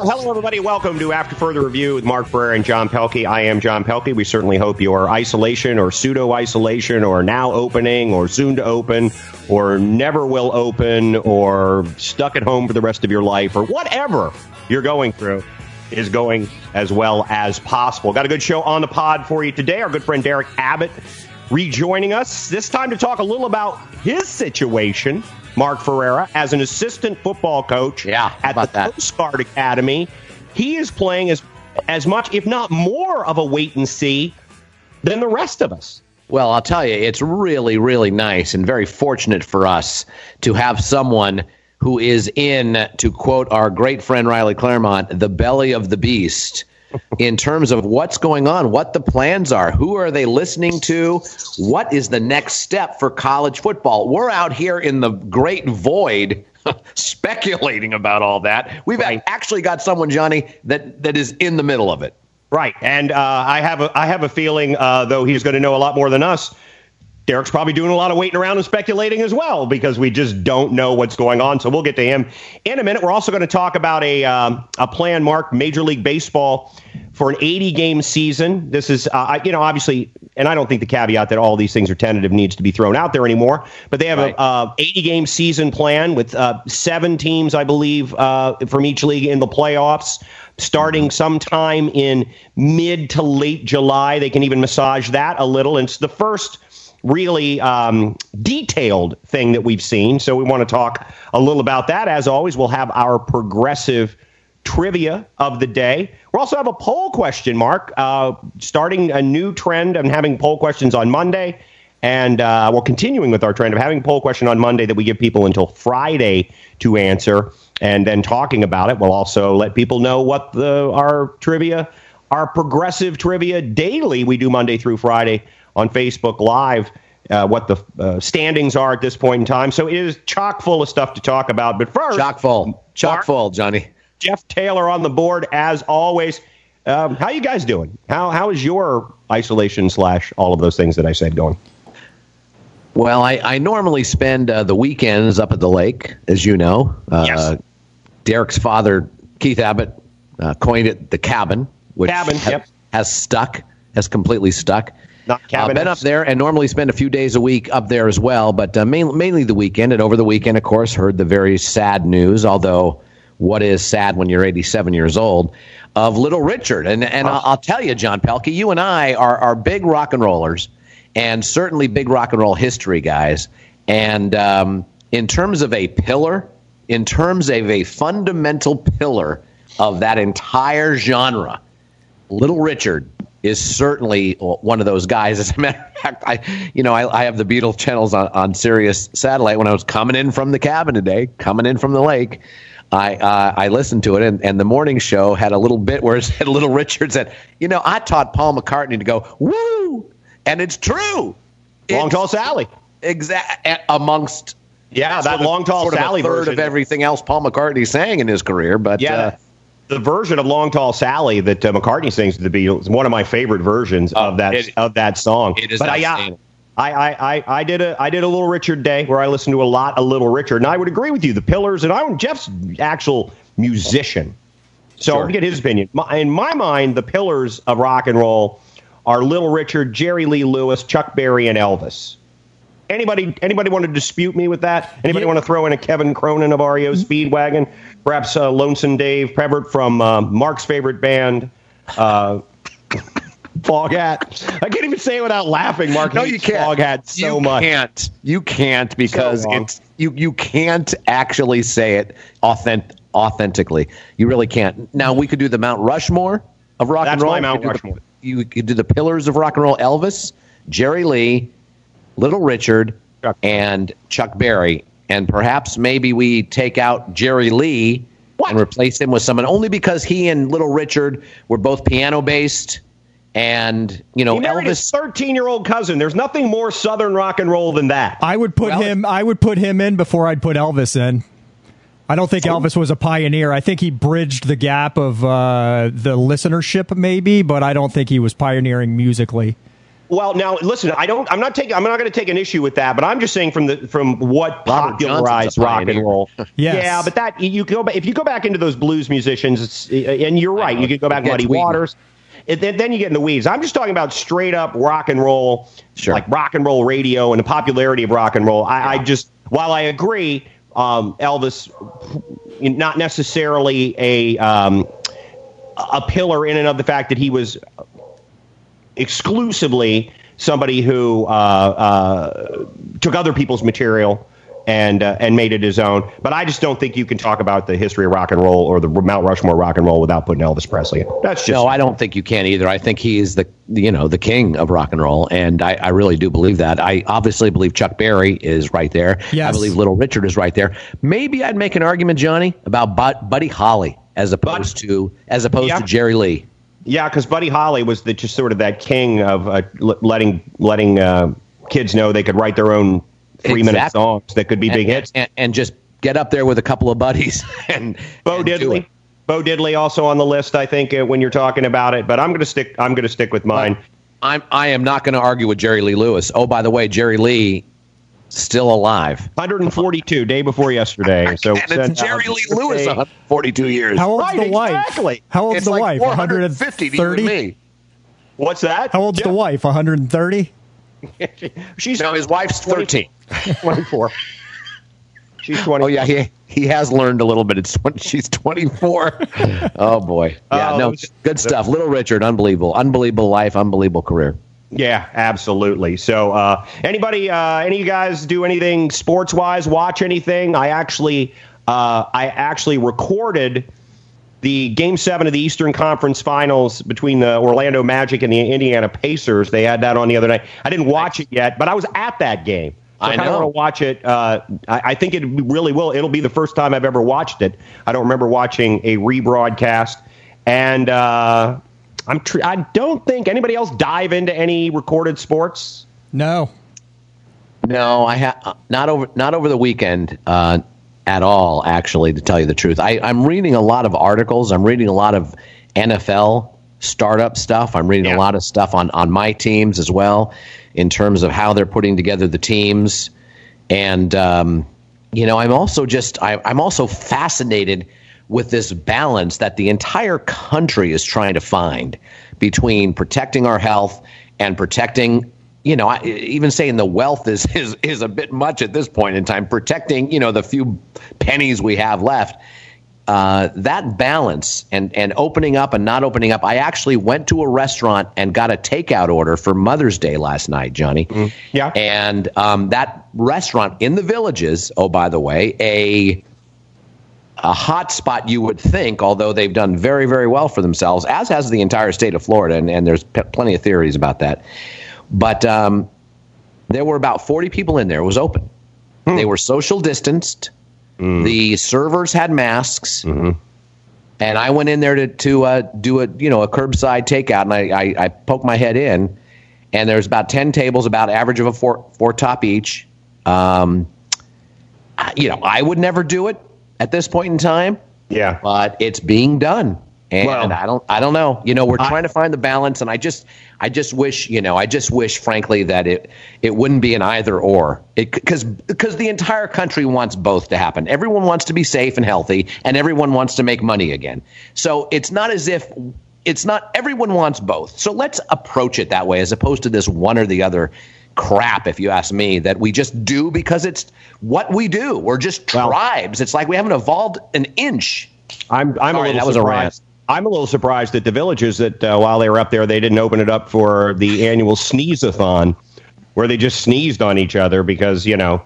Well, hello, everybody. Welcome to After Further Review with Mark Ferrer and John Pelkey. I am John Pelkey. We certainly hope your isolation or pseudo isolation or now opening or soon to open or never will open or stuck at home for the rest of your life or whatever you're going through is going as well as possible. Got a good show on the pod for you today. Our good friend Derek Abbott rejoining us, this time to talk a little about his situation Mark Ferreira, as an assistant football coach yeah, at the that? Coast Guard Academy. He is playing as as much, if not more, of a wait and see than the rest of us. Well, I'll tell you, it's really, really nice and very fortunate for us to have someone who is in, to quote our great friend Riley Claremont, the belly of the beast in terms of what's going on, what the plans are, who are they listening to, what is the next step for college football. We're out here in the great void speculating about all that. We've right. actually got someone, Johnny, that, that is in the middle of it. Right, and uh, I have a I have a feeling, uh, though he's going to know a lot more than us, Derek's probably doing a lot of waiting around and speculating as well because we just don't know what's going on. So we'll get to him in a minute. We're also going to talk about a um, a plan, Mark, Major League Baseball for an 80 game season. This is, uh, you know, obviously, and I don't think the caveat that all these things are tentative needs to be thrown out there anymore. But they have right. a uh, 80 game season plan with uh, seven teams, I believe, uh, from each league in the playoffs starting sometime in mid to late July. They can even massage that a little. And it's the first really um, detailed thing that we've seen. So we want to talk a little about that. As always, we'll have our progressive trivia of the day. We'll also have a poll question, Mark, uh, starting a new trend and having poll questions on Monday. And uh, we're continuing with our trend of having a poll question on Monday that we give people until Friday to answer and then talking about it. We'll also let people know what the, our trivia, our progressive trivia daily we do Monday through Friday on Facebook Live uh, what the uh, standings are at this point in time. So it is chock full of stuff to talk about. But first, chock full, chock Mark, full, Johnny. Jeff Taylor on the board as always. Um, how you guys doing? How how is your isolation slash all of those things that I said going? Well, I, I normally spend uh, the weekends up at the lake, as you know. Uh, yes. Derek's father, Keith Abbott, uh, coined it the cabin, which cabin, ha- yep. has stuck, has completely stuck. Not I've been up there and normally spend a few days a week up there as well, but uh, main, mainly the weekend. And over the weekend, of course, heard the very sad news, although what is sad when you're 87 years old, of Little Richard. And, and oh. I'll, I'll, tell you, John Pelkey, you and I are, are big rock and rollers and certainly big rock and roll history guys. And um, in terms of a pillar, in terms of a fundamental pillar of that entire genre, Little Richard is certainly one of those guys. As a matter of fact, I, you know, I, I, have the Beatles channels on, on Sirius satellite. When I was coming in from the cabin today, coming in from the lake, I uh, I listened to it, and, and the morning show had a little bit where it said Little Richard said, "You know, I taught Paul McCartney to go woo," and it's true. Long it's, tall Sally, exact amongst. Yeah, that long tall Sally of third version of everything else Paul McCartney sang in his career, but yeah, uh, the version of Long Tall Sally that uh, McCartney sings to the Beatles is one of my favorite versions of that it, of that song. It is but I, I, I, I did a I did a Little Richard day where I listened to a lot of Little Richard, and I would agree with you. The Pillars, and I Jeff's actual musician, so sure. get his opinion. My, in my mind, the pillars of rock and roll are Little Richard, Jerry Lee Lewis, Chuck Berry, and Elvis. Anybody anybody want to dispute me with that? Anybody yeah. want to throw in a Kevin Cronin of REO Speedwagon? Perhaps uh, Lonesome Dave Peverett from uh, Mark's favorite band, uh, Foghat. I can't even say it without laughing. Mark, no, you can't. Foghat so you much. Can't. You can't because so it's you. You can't actually say it authentic, authentically. You really can't. Now we could do the Mount Rushmore of rock That's and roll. My Mount Rushmore. The, you could do the Pillars of Rock and Roll: Elvis, Jerry Lee, Little Richard, Chuck. and Chuck Berry and perhaps maybe we take out Jerry Lee what? and replace him with someone only because he and Little Richard were both piano based. And you know, he Elvis, thirteen-year-old cousin. There's nothing more Southern rock and roll than that. I would put well, him. I would put him in before I'd put Elvis in. I don't think Elvis was a pioneer. I think he bridged the gap of uh, the listenership, maybe, but I don't think he was pioneering musically. Well, now listen. I don't. I'm not taking. I'm not going to take an issue with that. But I'm just saying from the from what popularized rock and roll. yes. Yeah, but that you go. If you go back into those blues musicians, and you're right. You could go back Muddy Waters. It, then, then you get in the weeds. I'm just talking about straight up rock and roll, sure. like rock and roll radio and the popularity of rock and roll. I, yeah. I just, while I agree, um, Elvis, not necessarily a um, a pillar in and of the fact that he was exclusively somebody who uh, uh, took other people's material and uh, and made it his own. But I just don't think you can talk about the history of rock and roll or the Mount Rushmore rock and roll without putting Elvis Presley in. That's just no. I don't think you can either. I think he is the you know the king of rock and roll, and I, I really do believe that. I obviously believe Chuck Berry is right there. Yes. I believe Little Richard is right there. Maybe I'd make an argument, Johnny, about Buddy Holly as opposed but, to as opposed yeah. to Jerry Lee. Yeah, because Buddy Holly was the, just sort of that king of uh, letting letting uh, kids know they could write their own three exactly. minute songs that could be and, big hits, and, and, just get up there with a couple of buddies and Bo and Diddley. Bo Diddley also on the list, I think, uh, when you're talking about it. But I'm going to stick. I'm going to stick with mine. I'm. I am not going to argue with Jerry Lee Lewis. Oh, by the way, Jerry Lee still alive. 142, day before yesterday. So and it's uh, Jerry Lee Lewis, 142 years. How old's right, the wife? Exactly. How old's it's the like wife? 150 130? me. What's that? How old's yeah. the wife? 130. She's no, his wife's 13. 24. She's 20. Oh yeah, he he has learned a little bit. It's she's 24. oh boy. Yeah, oh, no, good stuff. Little Richard, unbelievable, unbelievable life, unbelievable career. Yeah, absolutely. So, uh, anybody, uh, any of you guys do anything sports wise? Watch anything? I actually, uh, I actually recorded the Game Seven of the Eastern Conference Finals between the Orlando Magic and the Indiana Pacers. They had that on the other night. I didn't watch it yet, but I was at that game. So I, I kind of want to watch it. Uh, I, I, think it really will. It'll be the first time I've ever watched it. I don't remember watching a rebroadcast, and uh, I'm tr- I don't think anybody else dive into any recorded sports. No, no, I have not over not over the weekend uh, at all. Actually, to tell you the truth, I, I'm reading a lot of articles. I'm reading a lot of NFL startup stuff. I'm reading yeah. a lot of stuff on on my teams as well, in terms of how they're putting together the teams, and um, you know, I'm also just I, I'm also fascinated with this balance that the entire country is trying to find between protecting our health and protecting you know, I, even saying the wealth is, is is a bit much at this point in time. Protecting, you know, the few pennies we have left, uh, that balance and and opening up and not opening up. I actually went to a restaurant and got a takeout order for Mother's Day last night, Johnny. Mm, yeah, and um, that restaurant in the villages. Oh, by the way, a a hot spot you would think, although they've done very, very well for themselves, as has the entire state of Florida, and, and there's p- plenty of theories about that. But um, there were about 40 people in there. It was open. Hmm. They were social distanced. Mm. The servers had masks. Mm-hmm. And I went in there to, to uh, do a you know a curbside takeout, and I, I, I poked my head in, and there's about ten tables, about average of a four four top each. Um, you know, I would never do it at this point in time. Yeah. But it's being done. And well, I don't I don't know. You know, we're I, trying to find the balance and I just I just wish, you know, I just wish frankly that it it wouldn't be an either or. It cuz because the entire country wants both to happen. Everyone wants to be safe and healthy and everyone wants to make money again. So it's not as if it's not everyone wants both. So let's approach it that way as opposed to this one or the other crap, if you ask me, that we just do because it's what we do. We're just tribes. Well, it's like we haven't evolved an inch. I'm I'm Sorry, a little that surprised. I'm a little surprised at the villages that uh, while they were up there, they didn't open it up for the annual sneeze-a-thon, where they just sneezed on each other because you know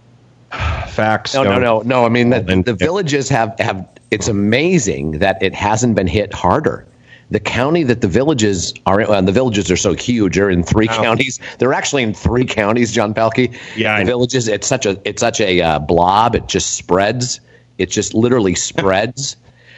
facts. No, no, no, no. I mean, the, the villages have have. It's amazing that it hasn't been hit harder the county that the villages are in, well, the villages are so huge. They're in three oh. counties. They're actually in three counties, John Pelkey. Yeah, the villages. It's such a it's such a uh, blob. It just spreads. It just literally spreads.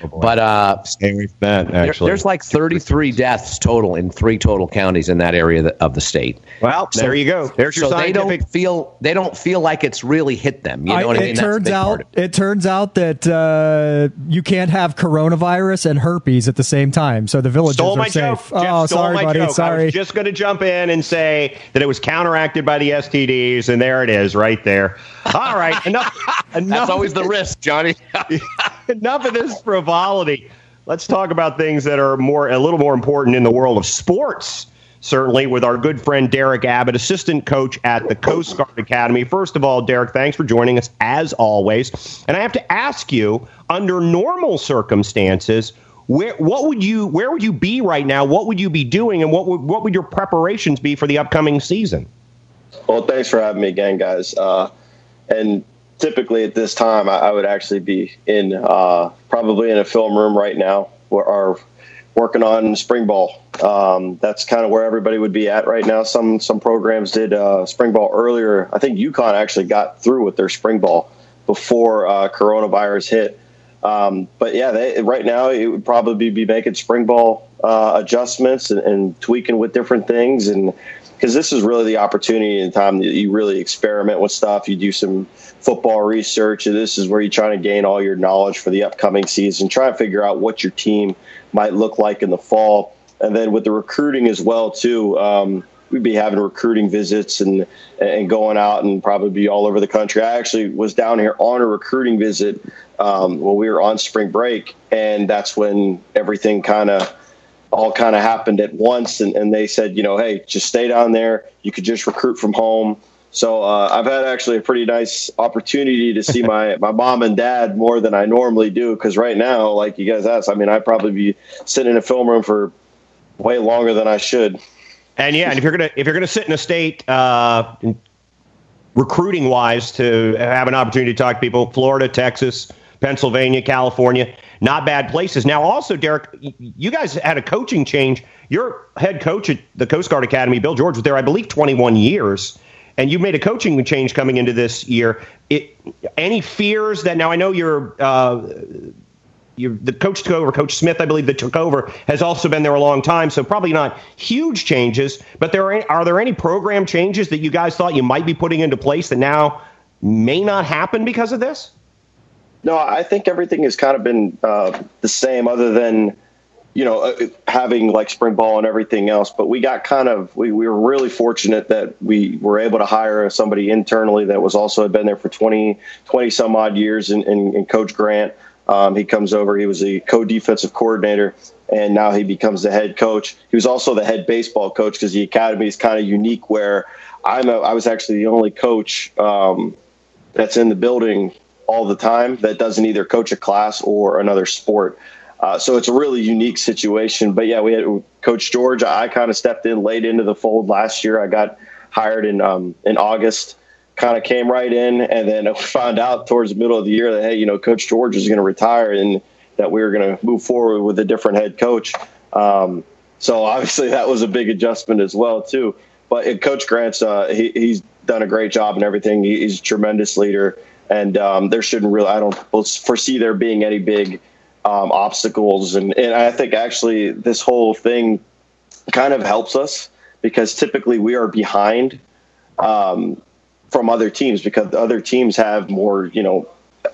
But uh, stay away from that. Actually, there, there's like 33 deaths total in three total counties in that area of the state. Well, so, there you go. There's your so scientific. They don't feel they don't feel like it's really hit them. You know I, what I mean? It turns out it. turns out that uh, you can't have coronavirus and herpes at the same time. So the villages stole are my safe. Joke. Oh, sorry, my buddy. Joke. Sorry. I was just going to jump in and say that it was counteracted by the STDs, and there it is, right there. All right, enough. enough That's always the risk, Johnny. enough of this frivolity. Let's talk about things that are more a little more important in the world of sports. Certainly, with our good friend Derek Abbott, assistant coach at the Coast Guard Academy. First of all, Derek, thanks for joining us as always. And I have to ask you, under normal circumstances, where what would you where would you be right now? What would you be doing, and what would what would your preparations be for the upcoming season? Well, thanks for having me again, guys. Uh, and typically at this time, I, I would actually be in uh, probably in a film room right now, or, working on spring ball. Um, that's kind of where everybody would be at right now. Some some programs did uh, spring ball earlier. I think UConn actually got through with their spring ball before uh, coronavirus hit. Um, but yeah, they, right now it would probably be making spring ball uh, adjustments and, and, tweaking with different things, and because this is really the opportunity and time that you really experiment with stuff. You do some football research, this is where you're trying to gain all your knowledge for the upcoming season. Try and figure out what your team might look like in the fall, and then with the recruiting as well too. Um, we'd be having recruiting visits and and going out and probably be all over the country. I actually was down here on a recruiting visit um, when we were on spring break, and that's when everything kind of all kind of happened at once. And, and, they said, you know, hey, just stay down there. You could just recruit from home. So uh, I've had actually a pretty nice opportunity to see my, my mom and dad more than I normally do. Because right now, like you guys asked, I mean, I'd probably be sitting in a film room for way longer than I should. And yeah, and if you're gonna if you're gonna sit in a state uh, recruiting wise to have an opportunity to talk to people, Florida, Texas, Pennsylvania, California, not bad places. Now, also, Derek, you guys had a coaching change. Your head coach at the Coast Guard Academy, Bill George, was there, I believe, 21 years. And you made a coaching change coming into this year. It, any fears that now I know you're uh, the coach took over, Coach Smith, I believe, that took over, has also been there a long time. So probably not huge changes. But there are, are there any program changes that you guys thought you might be putting into place that now may not happen because of this? No, I think everything has kind of been uh, the same, other than you know uh, having like spring ball and everything else. But we got kind of we, we were really fortunate that we were able to hire somebody internally that was also had been there for 20, 20 some odd years, in Coach Grant. Um, he comes over. He was the co-defensive coordinator, and now he becomes the head coach. He was also the head baseball coach because the academy is kind of unique. Where I'm, a, I was actually the only coach um, that's in the building all the time that doesn't either coach a class or another sport. Uh, so it's a really unique situation. But yeah, we had Coach George. I kind of stepped in late into the fold last year. I got hired in um, in August kind of came right in, and then we found out towards the middle of the year that hey, you know, Coach George is going to retire, and that we were going to move forward with a different head coach. Um, so obviously that was a big adjustment as well too. But Coach Grant's uh, he, he's done a great job and everything. He's a tremendous leader, and um, there shouldn't really I don't foresee there being any big um, obstacles. And, and I think actually this whole thing kind of helps us because typically we are behind um, from other teams because other teams have more, you know,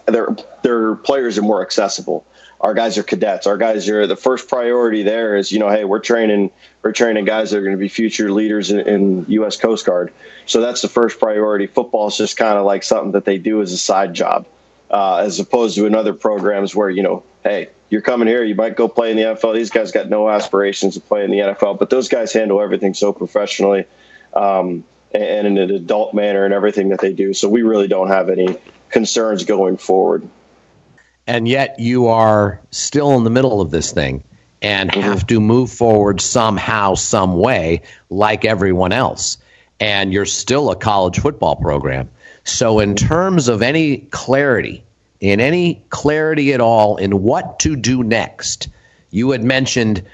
their their players are more accessible. Our guys are cadets. Our guys are the first priority. There is, you know, hey, we're training we're training guys that are going to be future leaders in, in U.S. Coast Guard. So that's the first priority. Football is just kind of like something that they do as a side job, uh, as opposed to in other programs where you know, hey, you're coming here, you might go play in the NFL. These guys got no aspirations to play in the NFL, but those guys handle everything so professionally. Um, and in an adult manner and everything that they do. So we really don't have any concerns going forward. And yet you are still in the middle of this thing and mm-hmm. have to move forward somehow, some way, like everyone else. And you're still a college football program. So, in terms of any clarity, in any clarity at all in what to do next, you had mentioned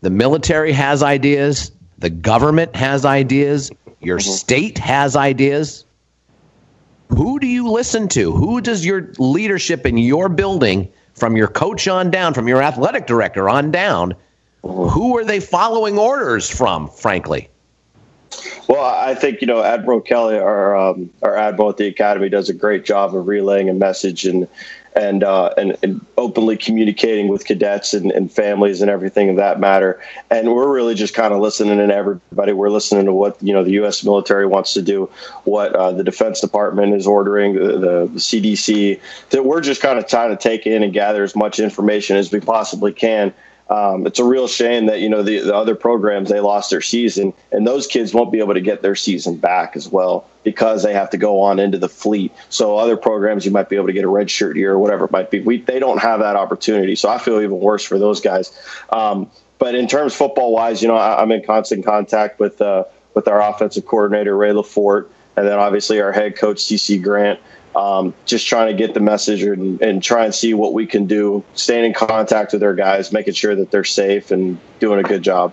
the military has ideas, the government has ideas, your mm-hmm. state has ideas. Who do you listen to? Who does your leadership in your building from your coach on down, from your athletic director on down, who are they following orders from, frankly? Well, I think you know Admiral Kelly, our um, our admiral at the academy, does a great job of relaying a message and and uh, and, and, openly communicating with cadets and, and, families and everything of that matter. And we're really just kind of listening to everybody. We're listening to what you know the U.S. military wants to do, what uh, the Defense Department is ordering, the, the, the CDC. That we're just kind of trying to take in and gather as much information as we possibly can um, it's a real shame that you know the, the other programs they lost their season, and those kids won't be able to get their season back as well because they have to go on into the fleet. So other programs you might be able to get a red shirt here or whatever it might be. We, they don't have that opportunity, so I feel even worse for those guys. Um, but in terms football wise, you know I, am in constant contact with uh, with our offensive coordinator Ray LaForte, and then obviously our head coach CC Grant um, just trying to get the message and, and, try and see what we can do, staying in contact with their guys, making sure that they're safe and doing a good job.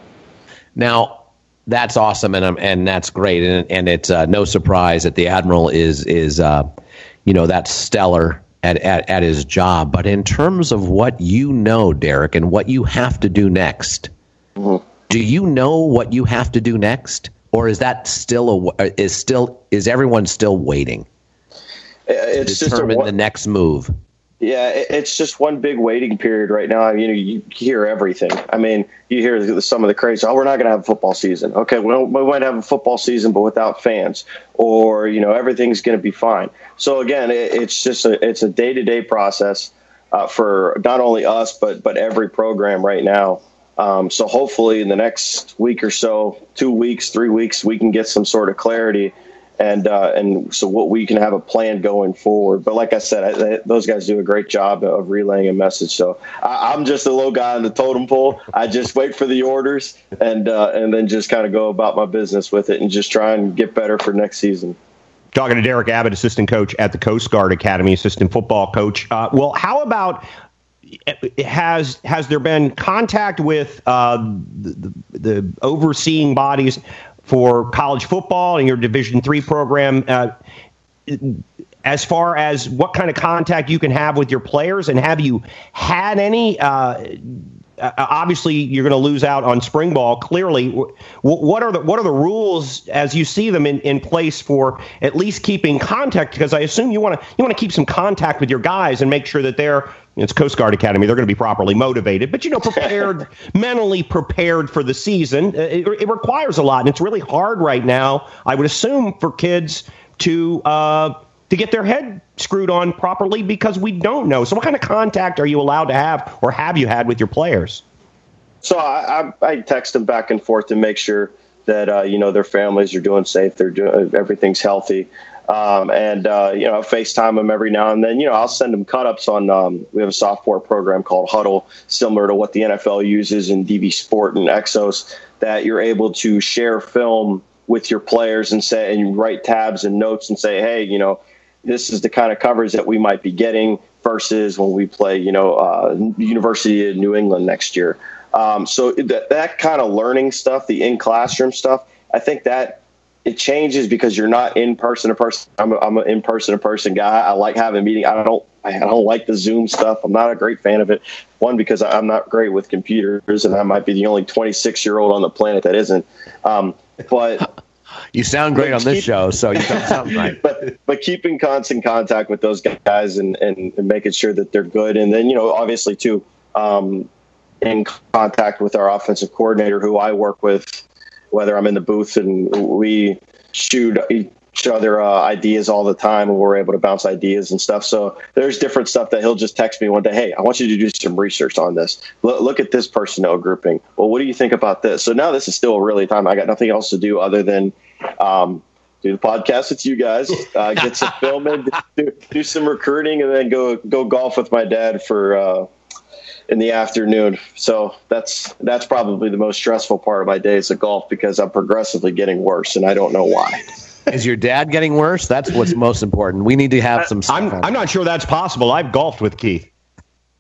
Now, that's awesome and um, and that's great and and it's uh, no surprise that the admiral is is uh, you know that's stellar at, at at his job. But in terms of what you know, Derek, and what you have to do next, mm-hmm. do you know what you have to do next, or is that still a is still is everyone still waiting? It's determine just a, the next move. Yeah, it's just one big waiting period right now. I mean, you hear everything. I mean, you hear some of the crazy. Oh, we're not going to have a football season. Okay, well, we might have a football season, but without fans, or you know, everything's going to be fine. So again, it's just a it's a day to day process uh, for not only us but but every program right now. Um, so hopefully, in the next week or so, two weeks, three weeks, we can get some sort of clarity and uh, and so what we can have a plan going forward. But like I said, I, I, those guys do a great job of relaying a message. So I, am just a low guy on the totem pole. I just wait for the orders and uh, and then just kind of go about my business with it and just try and get better for next season. Talking to Derek Abbott, assistant coach at the Coast Guard Academy, assistant football coach. Uh, well, how about has has there been contact with uh, the, the, overseeing bodies for college football and your Division three program. Uh, as far as what kind of contact you can have with your players, and have you had any? Uh, obviously, you're going to lose out on spring ball. Clearly, what are the what are the rules as you see them in, in place for at least keeping contact? Because I assume you want to you want to keep some contact with your guys and make sure that they're it's Coast Guard Academy. They're going to be properly motivated, but you know, prepared, mentally prepared for the season. Uh, it, it, requires a lot, and it's really hard right now. I would assume for kids to uh, to get their head screwed on properly because we don't know. So, what kind of contact are you allowed to have, or have you had with your players? So, I, I, I text them back and forth to make sure that uh, you know their families are doing safe, they're doing everything's healthy. Um, and uh, you know FaceTime them every now and then. You know I'll send them cut ups on. Um, we have a software program called Hudl, similar to what the NFL uses in DVSport and XOS, that you're able to share film with your players and say and write tabs and notes and say, hey, you know, this is the kind of coverage that we might be getting versus when we play, you know, uh, University of New England next year. Um, so that that kind of learning stuff, the in classroom stuff, I think that it changes because you're not in person to person. I'm, a, I'm an in person to person guy. I like having a meeting. I don't I don't like the Zoom stuff. I'm not a great fan of it. One because I'm not great with computers, and I might be the only 26 year old on the planet that isn't. Um, but you sound great on this show, so you sound right. But keeping constant contact with those guys and, and, and making sure that they're good, and then you know obviously too. Um, in contact with our offensive coordinator, who I work with whether I'm in the booth and we shoot each other uh, ideas all the time and we're able to bounce ideas and stuff. So there's different stuff that he'll just text me one day. Hey, I want you to do some research on this. L- look at this personnel grouping. Well, what do you think about this? So now this is still really time. I got nothing else to do other than, um, do the podcast with you guys, uh, get some filming, do, do, some recruiting, and then go go golf with my dad for uh, in the afternoon. So that's that's probably the most stressful part of my day is the golf because I'm progressively getting worse and I don't know why. Is your dad getting worse? That's what's most important. We need to have some. I'm I'm not sure that's possible. I've golfed with Keith.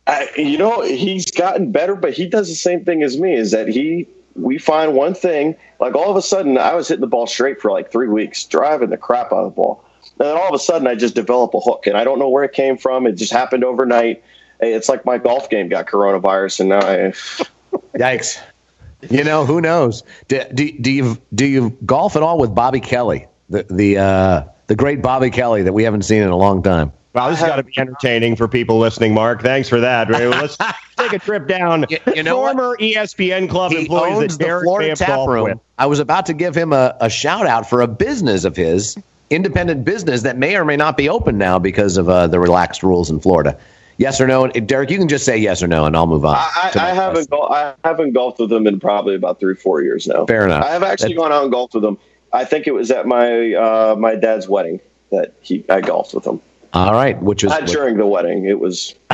I, you know, he's gotten better, but he does the same thing as me. Is that he? We find one thing, like all of a sudden, I was hitting the ball straight for like three weeks, driving the crap out of the ball. And then all of a sudden, I just develop a hook, and I don't know where it came from. It just happened overnight it's like my golf game got coronavirus, and now I. Yikes! You know who knows? Do, do, do you do you golf at all with Bobby Kelly, the the uh, the great Bobby Kelly that we haven't seen in a long time? Well, this has got to be entertaining for people listening, Mark. Thanks for that. Let's take a trip down. You, you know Former what? ESPN club he employees owns the Florida Tap Room. With. I was about to give him a, a, shout out for a business of his, independent business that may or may not be open now because of uh, the relaxed rules in Florida. Yes or no, Derek? You can just say yes or no, and I'll move on. I, I haven't go- I haven't golfed with him in probably about three or four years now. Fair enough. I have actually That's- gone out and golfed with him. I think it was at my uh, my dad's wedding that he I golfed with him. All right, which is not during the wedding. It was.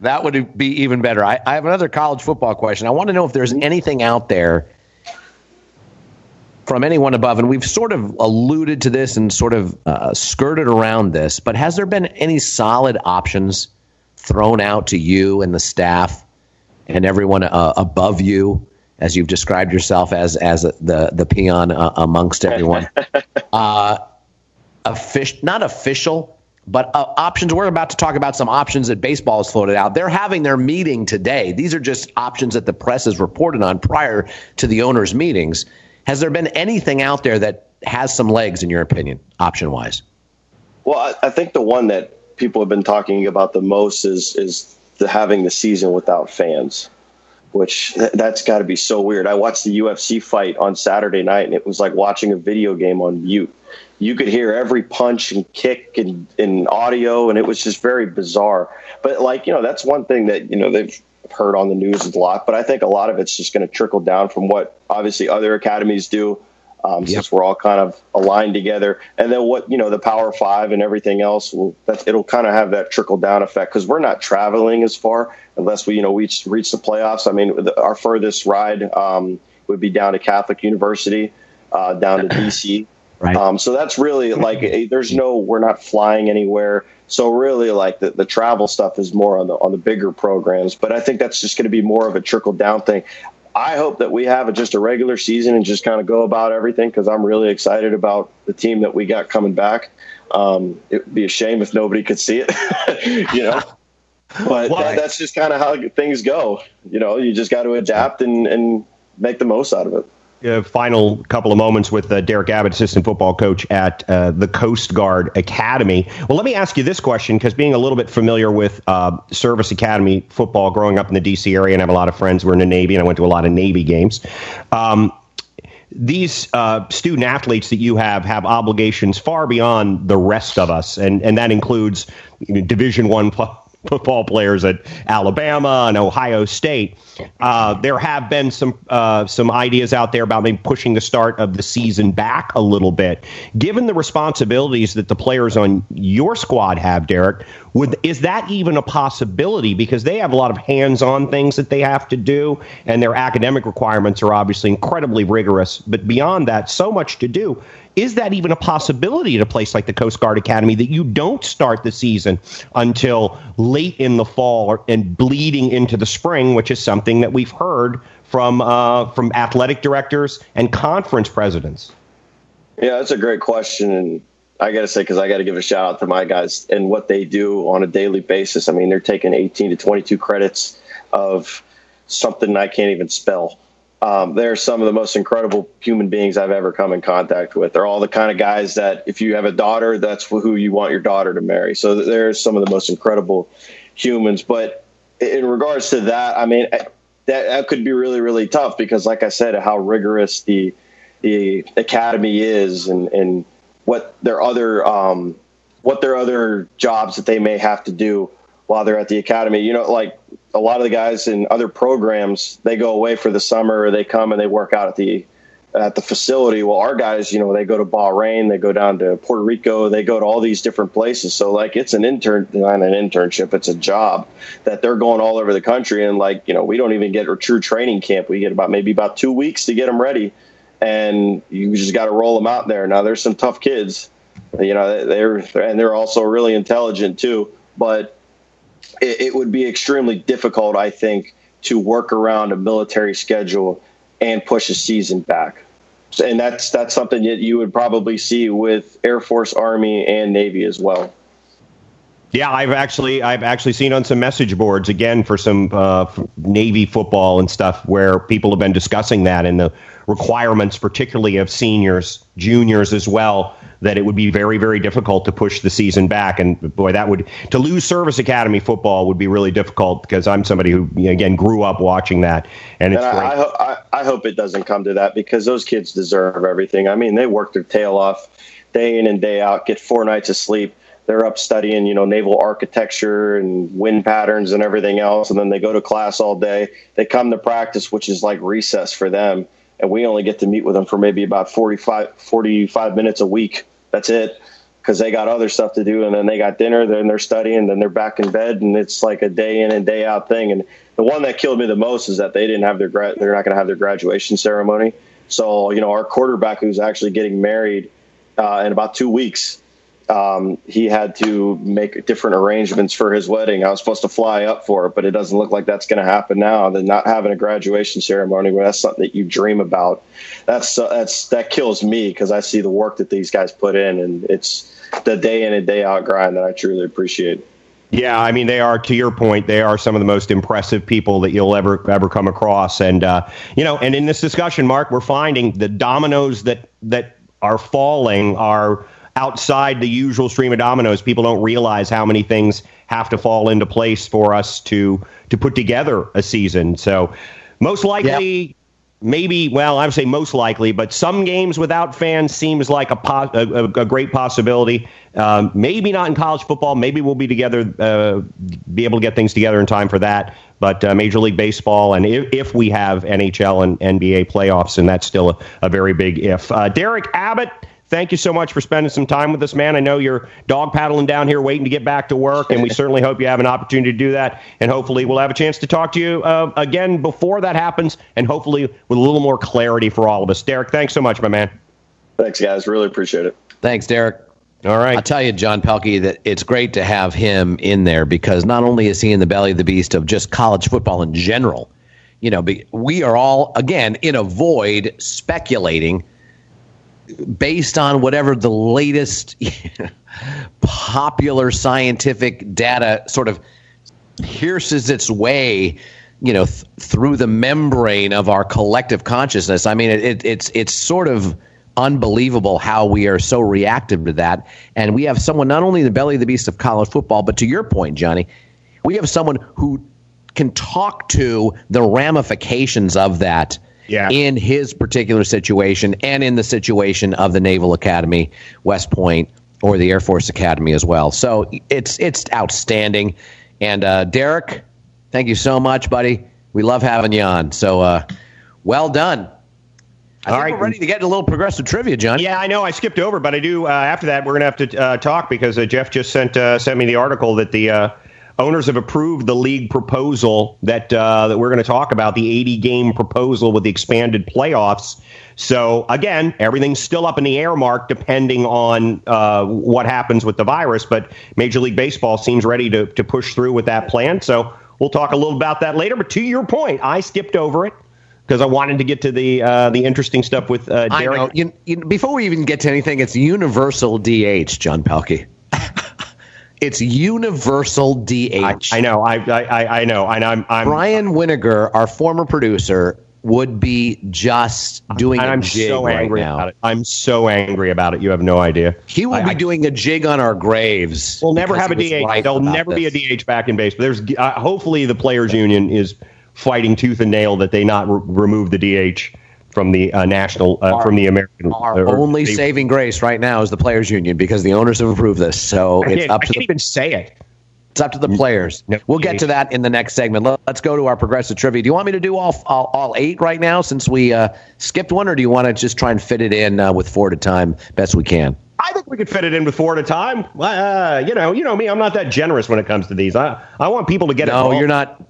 that would be even better. I, I have another college football question. I want to know if there's anything out there from anyone above, and we've sort of alluded to this and sort of uh, skirted around this, but has there been any solid options thrown out to you and the staff and everyone uh, above you, as you've described yourself as as the the peon uh, amongst everyone? official, not official, but uh, options. We're about to talk about some options that baseball has floated out. They're having their meeting today. These are just options that the press has reported on prior to the owners' meetings. Has there been anything out there that has some legs, in your opinion, option wise? Well, I, I, think the one that people have been talking about the most is is the having the season without fans, which th- that's got to be so weird. I watched the UFC fight on Saturday night, and it was like watching a video game on mute you could hear every punch and kick and, and audio, and it was just very bizarre. But like you know, that's one thing that you know they've heard on the news a lot. But I think a lot of it's just going to trickle down from what obviously other academies do. Um, yep. Since we're all kind of aligned together, and then what you know, the Power Five and everything else, will, that, it'll kind of have that trickle down effect because we're not traveling as far unless we you know reach reach the playoffs. I mean, the, our furthest ride um, would be down to Catholic University, uh, down to DC. Right. Um, so that's really like there's no we're not flying anywhere. So really like the, the travel stuff is more on the on the bigger programs. But I think that's just going to be more of a trickle down thing. I hope that we have a, just a regular season and just kind of go about everything because I'm really excited about the team that we got coming back. Um, it would be a shame if nobody could see it, you know. But that, that's just kind of how things go. You know, you just got to adapt and, and make the most out of it uh, final couple of moments with uh, Derek Abbott, assistant football coach at uh, the Coast Guard Academy. Well, let me ask you this question because being a little bit familiar with uh, Service Academy football growing up in the D.C. area, and I have a lot of friends who are in the Navy, and I went to a lot of Navy games. Um, these uh, student athletes that you have have obligations far beyond the rest of us, and, and that includes you know, Division One football players at Alabama and Ohio State. Uh, there have been some uh, some ideas out there about maybe pushing the start of the season back a little bit. Given the responsibilities that the players on your squad have, Derek, would is that even a possibility? Because they have a lot of hands-on things that they have to do, and their academic requirements are obviously incredibly rigorous. But beyond that, so much to do. Is that even a possibility at a place like the Coast Guard Academy that you don't start the season until late in the fall and bleeding into the spring, which is something that we've heard from uh, from athletic directors and conference presidents? Yeah, that's a great question, and I got to say because I got to give a shout out to my guys and what they do on a daily basis. I mean, they're taking 18 to 22 credits of something I can't even spell um, they're some of the most incredible human beings I've ever come in contact with. They're all the kind of guys that if you have a daughter, that's who you want your daughter to marry. So they're some of the most incredible humans. But in regards to that, I mean, that, that could be really, really tough because, like I said, how rigorous the the academy is and, and what their other um, what their other jobs that they may have to do while they're at the academy. You know, like a lot of the guys in other programs, they go away for the summer or they come and they work out at the at the facility. Well, our guys, you know, they go to Bahrain, they go down to Puerto Rico, they go to all these different places. So like it's an intern, not an internship, it's a job that they're going all over the country. And like, you know, we don't even get a true training camp. We get about maybe about two weeks to get them ready. And you just got to roll them out there. Now there's some tough kids, you know, they're, and they're also really intelligent too. But it, it would be extremely difficult, I think, to work around a military schedule and push a season back. And that's that's something that you would probably see with Air Force, Army, and Navy as well. Yeah, I've actually I've actually seen on some message boards again for some uh, Navy football and stuff where people have been discussing that and the requirements, particularly of seniors, juniors as well, that it would be very very difficult to push the season back. And boy, that would to lose service academy football would be really difficult because I'm somebody who again grew up watching that, and it's. And I, I, ho- I, I hope it doesn't come to that because those kids deserve everything. I mean, they work their tail off day in and day out, get four nights of sleep they're up studying, you know, naval architecture and wind patterns and everything else. And then they go to class all day. They come to practice, which is like recess for them. And we only get to meet with them for maybe about 45, 45 minutes a week. That's it. Because they got other stuff to do. And then they got dinner, then they're studying, then they're back in bed. And it's like a day in and day out thing. And the one that killed me the most is that they didn't have their, gra- they're not going to have their graduation ceremony. So, you know, our quarterback who's actually getting married uh, in about two weeks um, he had to make different arrangements for his wedding. I was supposed to fly up for it, but it doesn't look like that's going to happen now. Then not having a graduation ceremony, well, that's something that you dream about. That's uh, that's that kills me because I see the work that these guys put in, and it's the day in and day out grind that I truly appreciate. Yeah, I mean they are. To your point, they are some of the most impressive people that you'll ever ever come across. And uh, you know, and in this discussion, Mark, we're finding the dominoes that that are falling are outside the usual stream of dominoes, people don't realize how many things have to fall into place for us to to put together a season. So most likely. Yep. Maybe, well, I would say most likely, but some games without fans seems like a, po- a, a, great possibility. Um, maybe not in college football. Maybe we'll be together, uh, be able to get things together in time for that. But uh, Major League Baseball, and if, if, we have NHL and NBA playoffs, and that's still a, a very big if. Uh, Derek Abbott thank you so much for spending some time with us, man. I know you're dog paddling down here waiting to get back to work, and we certainly hope you have an opportunity to do that. And hopefully, we'll have a chance to talk to you uh, again before that happens, and hopefully with a little more clarity for all of us. Derek, thanks so much, my man. Thanks, guys. Really appreciate it. Thanks, Derek. All right. I'll tell you, John Pelkey, that it's great to have him in there because not only is he in the belly of the beast of just college football in general, you know, we are all, again, in a void speculating based on whatever the latest popular scientific data sort of pierces its way you know th- through the membrane of our collective consciousness. I mean it, it, it's it's sort of unbelievable how we are so reactive to that. And we have someone not only the belly of the beast of college football but to your point johnny we have someone who can talk to the ramifications of that yeah. in his particular situation and in the situation of the Naval Academy, West Point, or the Air Force Academy as well. So it's it's outstanding. And uh, Derek, thank you so much, buddy. We love having you on. So uh, well done. I All right. we're ready to get a little progressive trivia, John. Yeah, I know I skipped over, but I do. Uh, after that, we're going to have to uh, talk because uh, Jeff just sent uh, sent me the article that the owners have approved the league proposal that uh, that we're going to talk about, the 80 game proposal with the expanded playoffs. So again, everything's still up in the air, Mark, depending on uh, what happens with the virus. But Major League Baseball seems ready to to push through with that plan. So we'll talk a little about that later. But to your point, I skipped over it because I wanted to get to the uh, the interesting stuff with uh, Derek. You, you, before we even get to anything, it's universal DH, John Pelkey. It's universal DH. I, I know. I, I I know. I, I'm, I'm Brian Winiger, our former producer, would be just doing I'm a jig so angry right now. About it. I'm so angry about it. You have no idea. He will I, be I, doing a jig on our graves. We'll never have a DH. Right There'll never this. be a DH back in base. But there's uh, hopefully the players union is fighting tooth and nail that they not re- remove the DH from the uh, national uh, our, from the American. Our uh, only they, saving grace right now is the players' union because the owners have approved this. So I it's up to I can't the, even say it. It's up to the players. No, we'll get to that in the next segment. Let's go to our progressive trivia. Do you want me to do all all, all eight right now since we uh, skipped one, or do you want to just try and fit it in uh, with four at a time best we can? I think we could fit it in with four at a time. Uh, you know, you know me. I'm not that generous when it comes to these. I I want people to get no, it. No, you're not.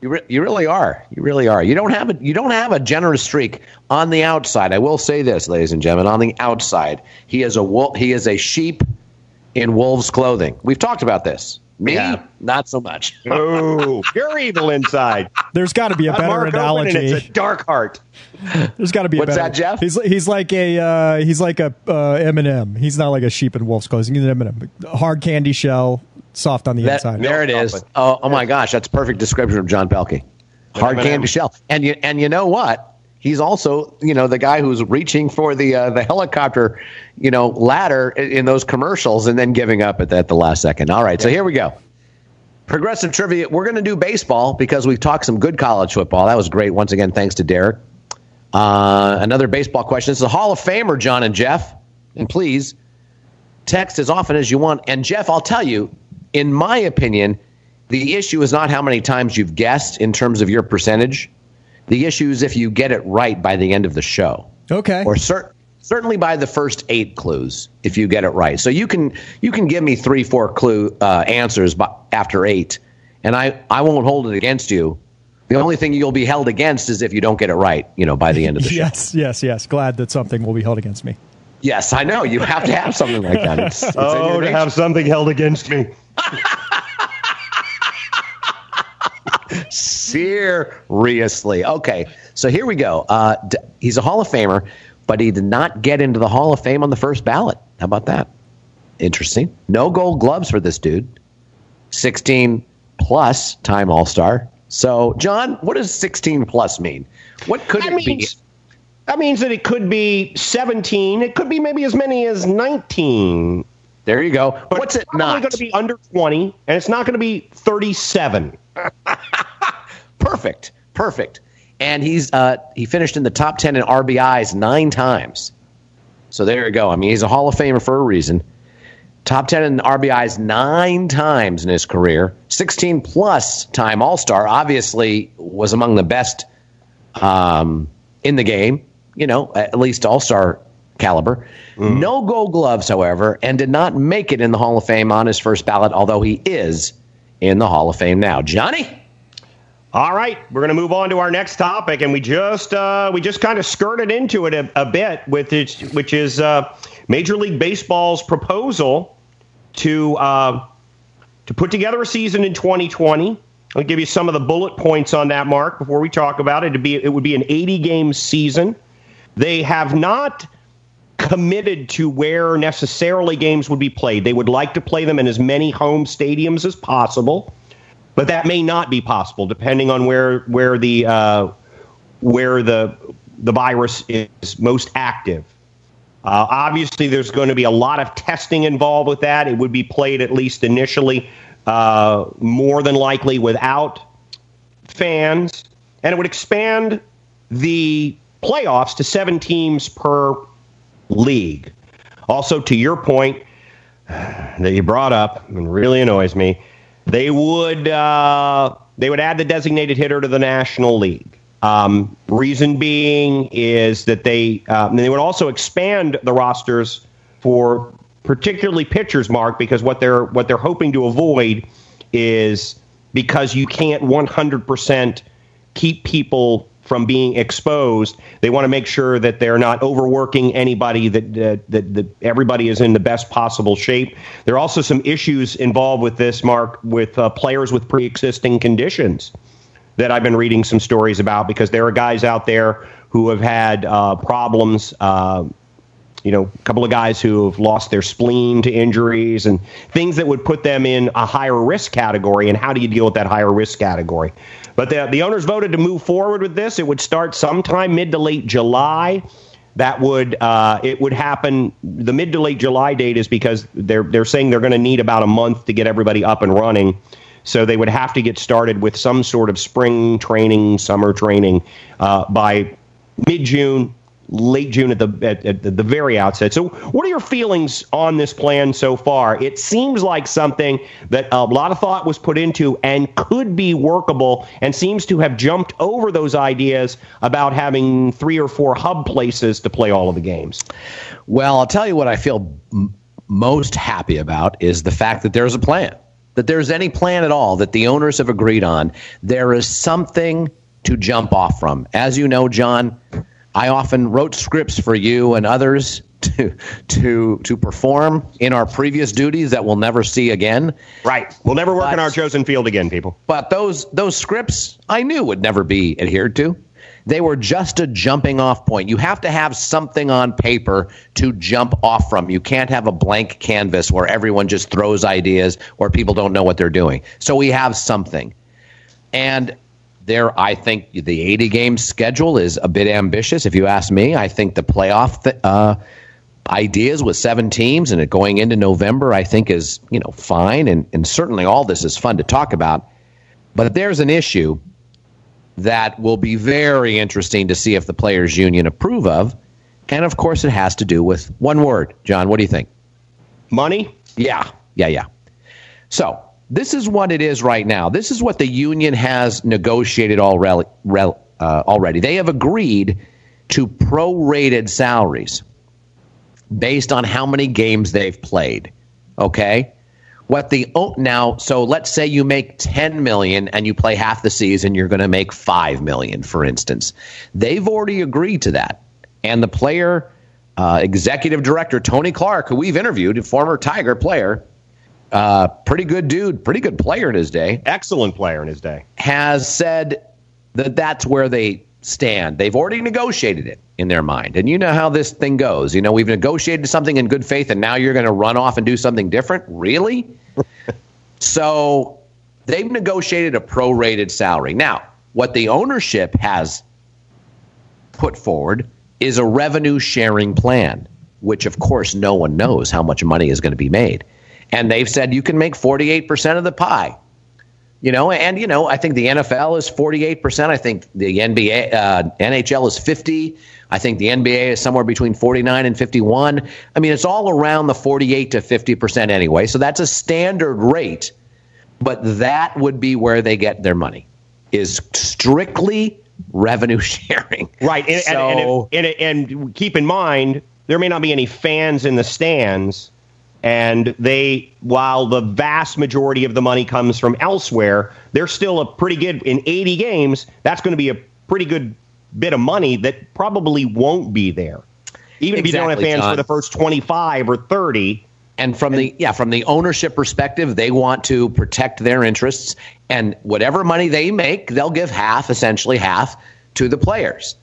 You, re- you really are. You really are. You don't have a you don't have a generous streak on the outside. I will say this, ladies and gentlemen. On the outside, he is a wolf. He is a sheep in wolves' clothing. We've talked about this. Me, yeah. not so much. oh, you're evil inside. There's got to be a better Mark analogy. It's a dark heart. There's got to be. What's a better. that, Jeff? He's he's like a uh, he's like a uh, M&M. He's not like a sheep in wolf's clothing. He's an M&M. Hard candy shell, soft on the That- inside. there it is. chocolate. Oh, oh my gosh, that's perfect description of John Pelkey. Hard M&M. candy shell. And you and you know what? He's also, you know, the guy who's reaching for the uh, the helicopter, you know, ladder in, in those commercials and then giving up at, at the last second. All right, so here we go. Progressive trivia. We're going to do baseball because we've talked some good college football. That was great. Once again, thanks to Derek. Uh, another baseball question. It's the Hall of Famer, John and Jeff. And please text as often as you want. And Jeff, I'll tell you, in my opinion, the issue is not how many times you've guessed in terms of your percentage. The issue is if you get it right by the end of the show, Okay. or cer- certainly by the first eight clues, if you get it right. So you can you can give me three, four clue uh, answers by, after eight, and I I won't hold it against you. The only thing you'll be held against is if you don't get it right, you know, by the end of the show. yes, yes, yes. Glad that something will be held against me. Yes, I know. You have to have something like that. It's, it's in Oh, to have something held against me. Seriously. Okay, so here we go. Uh, d- he's a Hall of Famer, but he did not get into the Hall of Fame on the first ballot. How about that? Interesting. No gold gloves for this dude. 16 plus time All Star. So, John, what does 16 plus mean? What could That it be? means, that means that it could be 17. It could be maybe as many as 19. There you go. But What's it it's probably not? going to be under 20, and it's not going to be 37. Perfect. Perfect. And he's uh, he finished in the top 10 in RBIs nine times. So there you go. I mean, he's a Hall of Famer for a reason. Top 10 in RBIs nine times in his career. 16 plus time All Star. Obviously, was among the best um, in the game, you know, at least All Star caliber. No gold gloves, however, and did not make it in the Hall of Fame on his first ballot, although he is in the Hall of Fame now. Johnny? All right, we're going to move on to our next topic, and we just uh, we just kind of skirted into it a, a bit with it, which is uh, Major League Baseball's proposal to uh, to put together a season in 2020. I'll give you some of the bullet points on that, Mark, before we talk about it. It'd be it would be an 80 game season. They have not committed to where necessarily games would be played. They would like to play them in as many home stadiums as possible but that may not be possible depending on where where the uh, where the the virus is most active. Uh, obviously, there's going to be a lot of testing involved with that. It would be played at least initially, uh, more than likely without fans, and it would expand the playoffs to seven teams per league. Also, to your point that you brought up, and really annoys me, they would uh, they would add the designated hitter to the National League. Um, reason being is that they um, they would also expand the rosters for particularly pitchers, Mark, because what they're what they're hoping to avoid is because you can't 100% keep people from being exposed. They want to make sure that they're not overworking anybody, that, that, that, everybody is in the best possible shape. There are also some issues involved with this, Mark, with uh, players with pre existing conditions that I've been reading some stories about because there are guys out there who have had uh, problems. Uh, you know, a couple of guys who have lost their spleen to injuries and things that would put them in a higher risk category. And how do you deal with that higher risk category? But the, the owners voted to move forward with this. It would start sometime mid to late July. That would uh, it would happen. The mid to late July date is because they're they're saying they're going to need about a month to get everybody up and running. So they would have to get started with some sort of spring training, summer training uh, by mid June, late June at the at, at the very outset. So, what are your feelings on this plan so far? It seems like something that a lot of thought was put into and could be workable, and seems to have jumped over those ideas about having three or four hub places to play all of the games. Well, I'll tell you what I feel m- most happy about is the fact that there's a plan, that there's any plan at all that the owners have agreed on. There is something to jump off from. As you know, John, I often wrote scripts for you and others to to to perform in our previous duties that we'll never see again. Right. We'll never work in our chosen field again, people. But those those scripts I knew would never be adhered to. They were just a jumping off point. You have to have something on paper to jump off from. You can't have a blank canvas where everyone just throws ideas or people don't know what they're doing. So we have something. And there, I think the 80 game schedule is a bit ambitious. If you ask me, I think the playoff th- uh, ideas with seven teams and it going into November, I think is you know fine, and, and certainly all this is fun to talk about. But there's an issue that will be very interesting to see if the players' union approve of, and of course, it has to do with one word. John, what do you think? Money. Yeah, yeah, yeah. So this is what it is right now. This is what the union has negotiated already. Uh, already, they have agreed to prorated salaries based on how many games they've played. Okay, what the oh, now? So let's say you make ten million and you play half the season, you're going to make five million, for instance. They've already agreed to that, and the player. Uh, executive director Tony Clark, who we've interviewed, a former Tiger player, uh, pretty good dude, pretty good player in his day. Excellent player in his day. Has said that that's where they stand. They've already negotiated it in their mind. And you know how this thing goes. You know, we've negotiated something in good faith and now you're going to run off and do something different? Really? so they've negotiated a prorated salary. Now, what the ownership has put forward is a revenue sharing plan, which of course no one knows how much money is going to be made and they've said you can make 48% of the pie. You know, and you know, I think the NFL is 48%. I think the NBA, uh, NHL is 50. I think the NBA is somewhere between 49 and 51. I mean, it's all around the 48 to 50% anyway. So that's a standard rate. But that would be where they get their money is strictly revenue sharing. Right. And, so, and, and, and, and keep in mind, there may not be any fans in the stands and they, while the vast majority of the money comes from elsewhere, they're still a pretty good in 80 games. That's going to be a pretty good bit of money that probably won't be there, even exactly, if you don't have fans John. for the first 25 or 30. And from the yeah, from the ownership perspective, they want to protect their interests, and whatever money they make, they'll give half, essentially half, to the players.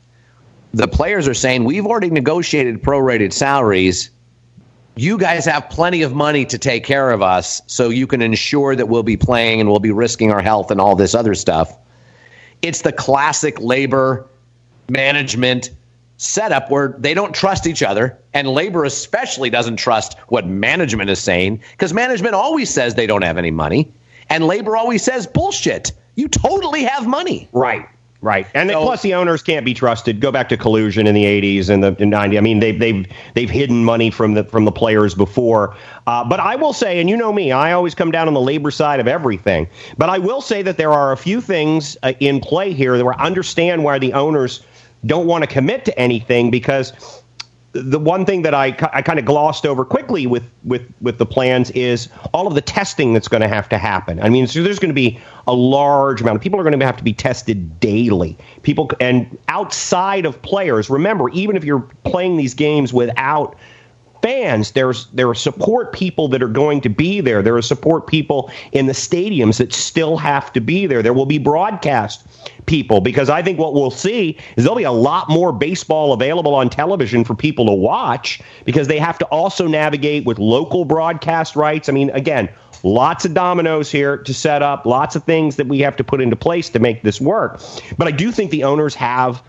The players are saying we've already negotiated prorated salaries you guys have plenty of money to take care of us so you can ensure that we'll be playing and we'll be risking our health and all this other stuff. It's the classic labor management setup where they don't trust each other and labor especially doesn't trust what management is saying because management always says they don't have any money and labor always says bullshit. You totally have money. Right. Right, and so, plus the owners can't be trusted. Go back to collusion in the '80s and the, 90s. I mean, they've they've they've hidden money from the from the players before. Uh, but I will say, and you know me, I always come down on the labor side of everything. But I will say that there are a few things uh, in play here that I understand why the owners don't want to commit to anything because the one thing that I, I kind of glossed over quickly with, with, with the plans is all of the testing that's going to have to happen. I mean, so there's going to be a large amount of people are going to have to be tested daily. People and outside of players, remember, even if you're playing these games without fans. There's there are support people that are going to be there. There are support people in the stadiums that still have to be there. There will be broadcast people because I think what we'll see is there'll be a lot more baseball available on television for people to watch because they have to also navigate with local broadcast rights. I mean, again, lots of dominoes here to set up, lots of things that we have to put into place to make this work. But I do think the owners have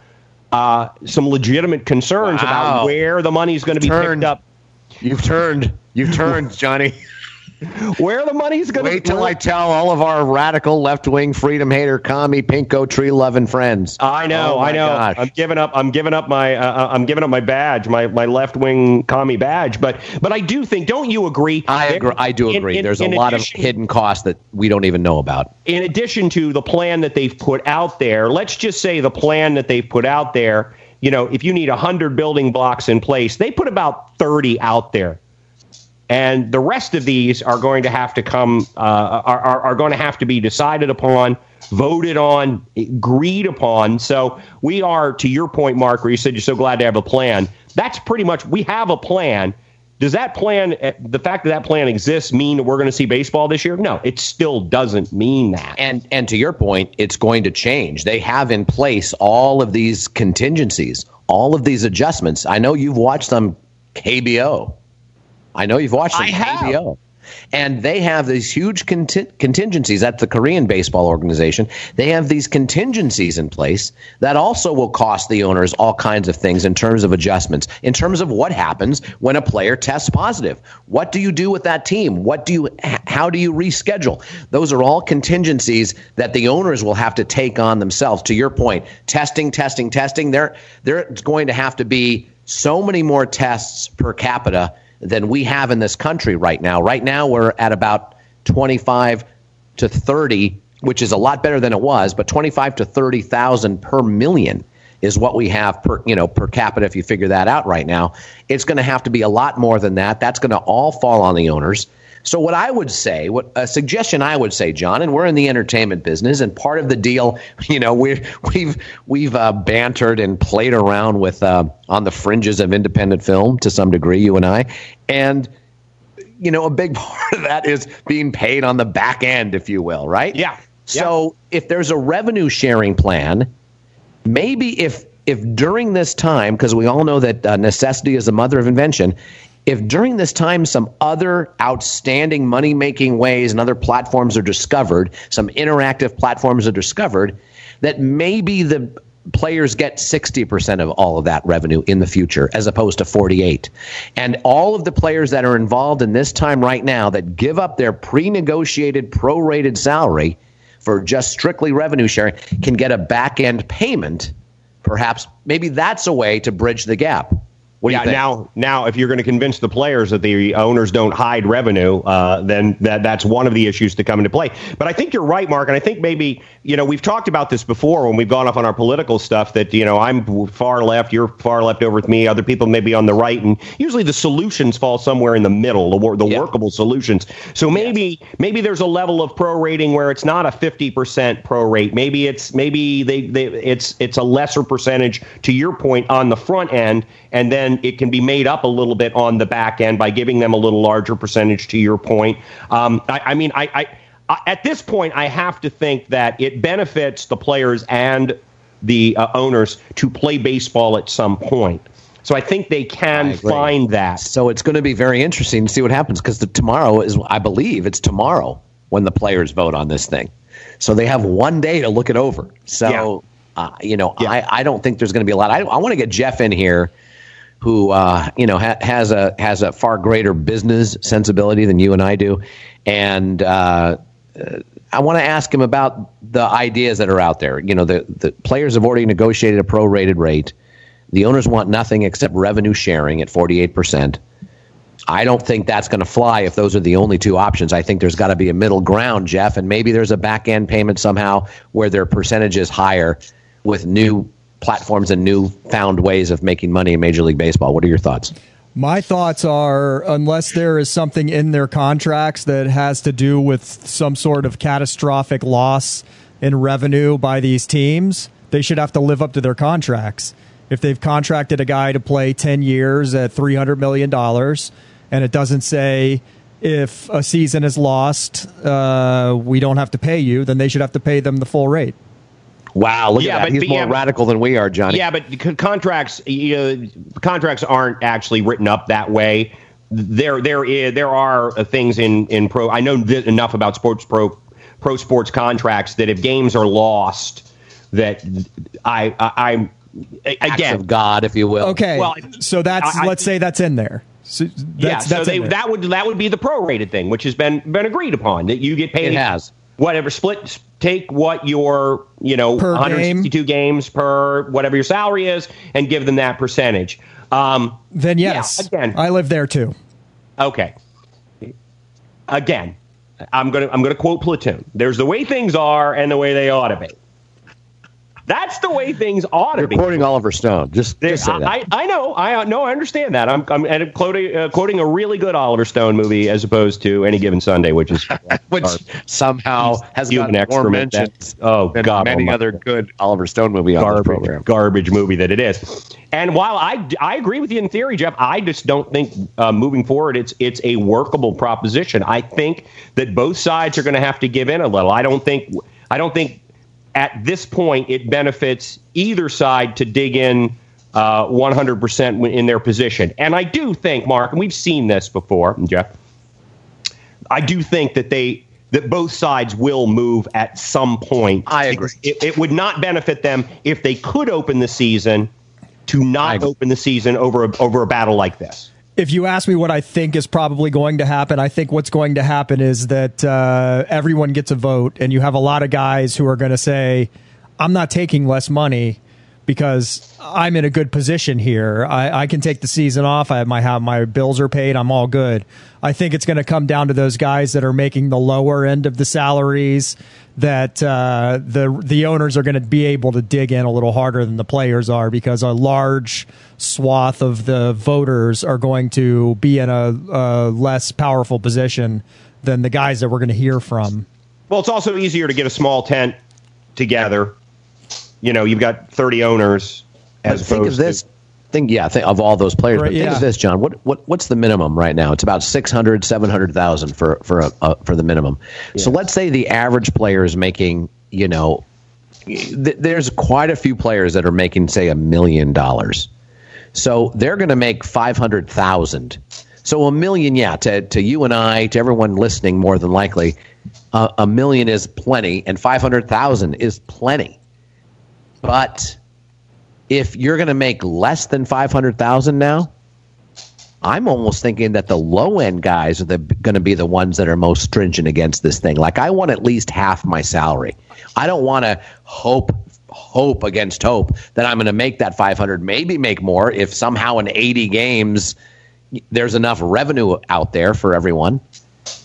uh, some legitimate concerns wow. about where the money is going to be picked up You've turned. You've turned, Johnny. Where the money's going to wait till I tell all of our radical left wing freedom hater commie pinko tree loving friends. I know, oh I know. Gosh. I'm giving up. I'm giving up my. Uh, uh I'm giving up my badge, my my left wing commie badge. But but I do think. Don't you agree? I agree. I do agree. In, in, There's a lot addition, of hidden costs that we don't even know about. In addition to the plan that they've put out there, let's just say the plan that they've put out there you know, if you need 100 building blocks in place, they put about 30 out there. And the rest of these are going to have to come, uh, are, are, are going to have to be decided upon, voted on, agreed upon. So we are, to your point, Mark, where you said you're so glad to have a plan. That's pretty much, we have a plan Does that plan, eh, the fact that that plan exists, mean that we're going to see baseball this year? No, it still doesn't mean that. And and to your point, it's going to change. They have in place all of these contingencies, all of these adjustments. I know you've watched them KBO. I know you've watched them I have. KBO. And they have these huge conti- contingencies at the Korean baseball organization. They have these contingencies in place that also will cost the owners all kinds of things in terms of adjustments, in terms of what happens when a player tests positive. What do you do with that team? What do you how do you reschedule? Those are all contingencies that the owners will have to take on themselves. To your point, testing, testing, testing, there there's going to have to be so many more tests per capita than we have in this country right now. Right now, we're at about 25 to 30, which is a lot better than it was, but 25 to 30,000 per million is what we have per you know per capita if you figure that out right now. It's going to have to be a lot more than that. That's going to all fall on the owners so what I would say, what a suggestion I would say, John, and we're in the entertainment business, and part of the deal, you know, we we've we've uh, bantered and played around with uh, on the fringes of independent film to some degree, you and I, and you know, a big part of that is being paid on the back end, if you will, right? Yeah. So if there's a revenue sharing plan, maybe if if during this time, because we all know that uh, necessity is the mother of invention, if during this time some other outstanding money making ways and other platforms are discovered, some interactive platforms are discovered, that maybe the players get 60% of all of that revenue in the future as opposed to 48 and all of the players that are involved in this time right now that give up their pre-negotiated prorated salary for just strictly revenue sharing can get a back end payment. Perhaps maybe that's a way to bridge the gap yeah, now, now, if you're going to convince the players that the owners don't hide revenue, uh, then that that's one of the issues to come into play. But I think you're right, Mark, and I think maybe you know we've talked about this before when we've gone off on our political stuff. That you know I'm far left, you're far left over with me. Other people may be on the right, and usually the solutions fall somewhere in the middle, the, wor- the Yeah. workable solutions. So maybe maybe there's a level of prorating where it's not a 50% prorate. Maybe it's maybe they, they it's it's a lesser percentage to your point on the front end, and then it can be made up a little bit on the back end by giving them a little larger percentage to your point. Um, I, I mean, I, I, I at this point I have to think that it benefits the players and the uh, owners to play baseball at some point. So I think they can find that. So it's going to be very interesting to see what happens because tomorrow is, I believe, it's tomorrow when the players vote on this thing. So they have one day to look it over. So, uh, you know, Yeah. I, I don't think there's going to be a lot. I, I want to get Jeff in here, who uh, you know ha- has a has a far greater business sensibility than you and I do, and uh, uh, I want to ask him about the ideas that are out there. You know, the the players have already negotiated a prorated rate. The owners want nothing except revenue sharing at 48%. I don't think that's going to fly if those are the only two options. I think there's got to be a middle ground, Jeff, and maybe there's a back end payment somehow where their percentage is higher with new platforms and new found ways of making money in Major League Baseball. What are your thoughts? My thoughts are unless there is something in their contracts that has to do with some sort of catastrophic loss in revenue by these teams, they should have to live up to their contracts. If they've contracted a guy to play 10 years at $300 million and it doesn't say if a season is lost, uh, we don't have to pay you, then they should have to pay them the full rate. Wow, look Yeah, at that. but- He's but more yeah, radical than we are, Johnny. Yeah, but c- contracts, you know, contracts aren't actually written up that way. There, there is, there are uh, things in in pro. I know th- enough about sports pro pro sports contracts that if games are lost, that I, I I'm Acts again. of God, if you will. Okay, Well, so that's I- I- let's say that's in there. So that's, yeah, so that's they, that would that would be the prorated thing, which has been been agreed upon that you get paid. It has. Whatever split. Take what your you know Per 162 games per whatever your salary is, and give them that percentage. Um, then yeah, yes, again, I live there too. Okay. Again, I'm gonna I'm gonna quote Platoon. There's the way things are and the way they ought to be. That's the way things ought to You're be. quoting Oliver Stone. Just, There- just say that. I, I know, I know, I understand that. I'm, I'm I'm quoting, uh, quoting a really good Oliver Stone movie as opposed to any given Sunday, which is which somehow has gotten more that- mentions oh than God, many almighty. other good Oliver Stone movie garbage, program. garbage movie that it is. And while I, I agree with you in theory, Jeff, I just don't think uh, moving forward it's it's a workable proposition. I think that both sides are going to have to give in a little. I don't think I don't think at this point it benefits either side to dig in uh, 100% in their position. And I do think, Mark, and we've seen this before, Jeff. I do think that they that both sides will move at some point. I agree. It, it would not benefit them if they could open the season to not open the season over a, over a battle like this. If you ask me what I think is probably going to happen, I think what's going to happen is that uh, everyone gets a vote, and you have a lot of guys who are going to say, "I'm not taking less money because I'm in a good position here. I, I can take the season off. I have my have my bills are paid. I'm all good." I think it's going to come down to those guys that are making the lower end of the salaries. That uh, the the owners are going to be able to dig in a little harder than the players are because a large swath of the voters are going to be in a, a less powerful position than the guys that we're going to hear from. Well, it's also easier to get a small tent together. You know, you've got 30 owners But as think of opposed this. Think yeah, think of all those players. Right, but think yeah. of this, John. What what what's the minimum right now? It's about 600, 700,000 for for a, uh, for the minimum. So let's say the average player is making, you know, th- there's quite a few players that are making say a million dollars. So they're going to make 500,000. So a million, yeah, to, to you and I, to everyone listening, more than likely, uh, a million is plenty, and 500,000 is plenty. But if you're going to make less than 500,000 now, I'm almost thinking that the low end guys are going to be the ones that are most stringent against this thing. Like I want at least half my salary. I don't want to hope hope against hope that I'm going to make that 500, maybe make more if somehow in 80 games there's enough revenue out there for everyone.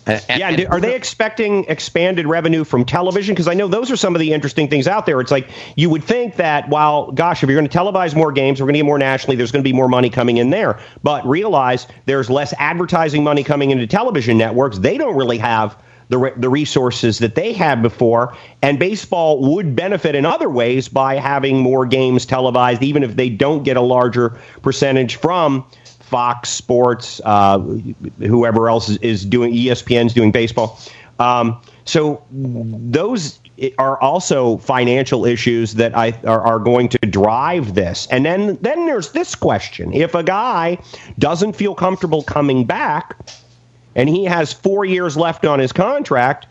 Yeah, and are they expecting expanded revenue from television? Because I know those are some of the interesting things out there. It's like you would think that, while, gosh, if you're going to televise more games, we're going to get more nationally, there's going to be more money coming in there. But realize there's less advertising money coming into television networks. They don't really have the, re- the resources that they had before. And baseball would benefit in other ways by having more games televised, even if they don't get a larger percentage from Fox Sports, uh, whoever else is, is doing ESPN's doing baseball. Um, so those are also financial issues that I are, are going to drive this. And then then there's this question: If a guy doesn't feel comfortable coming back, and he has four years left on his contract,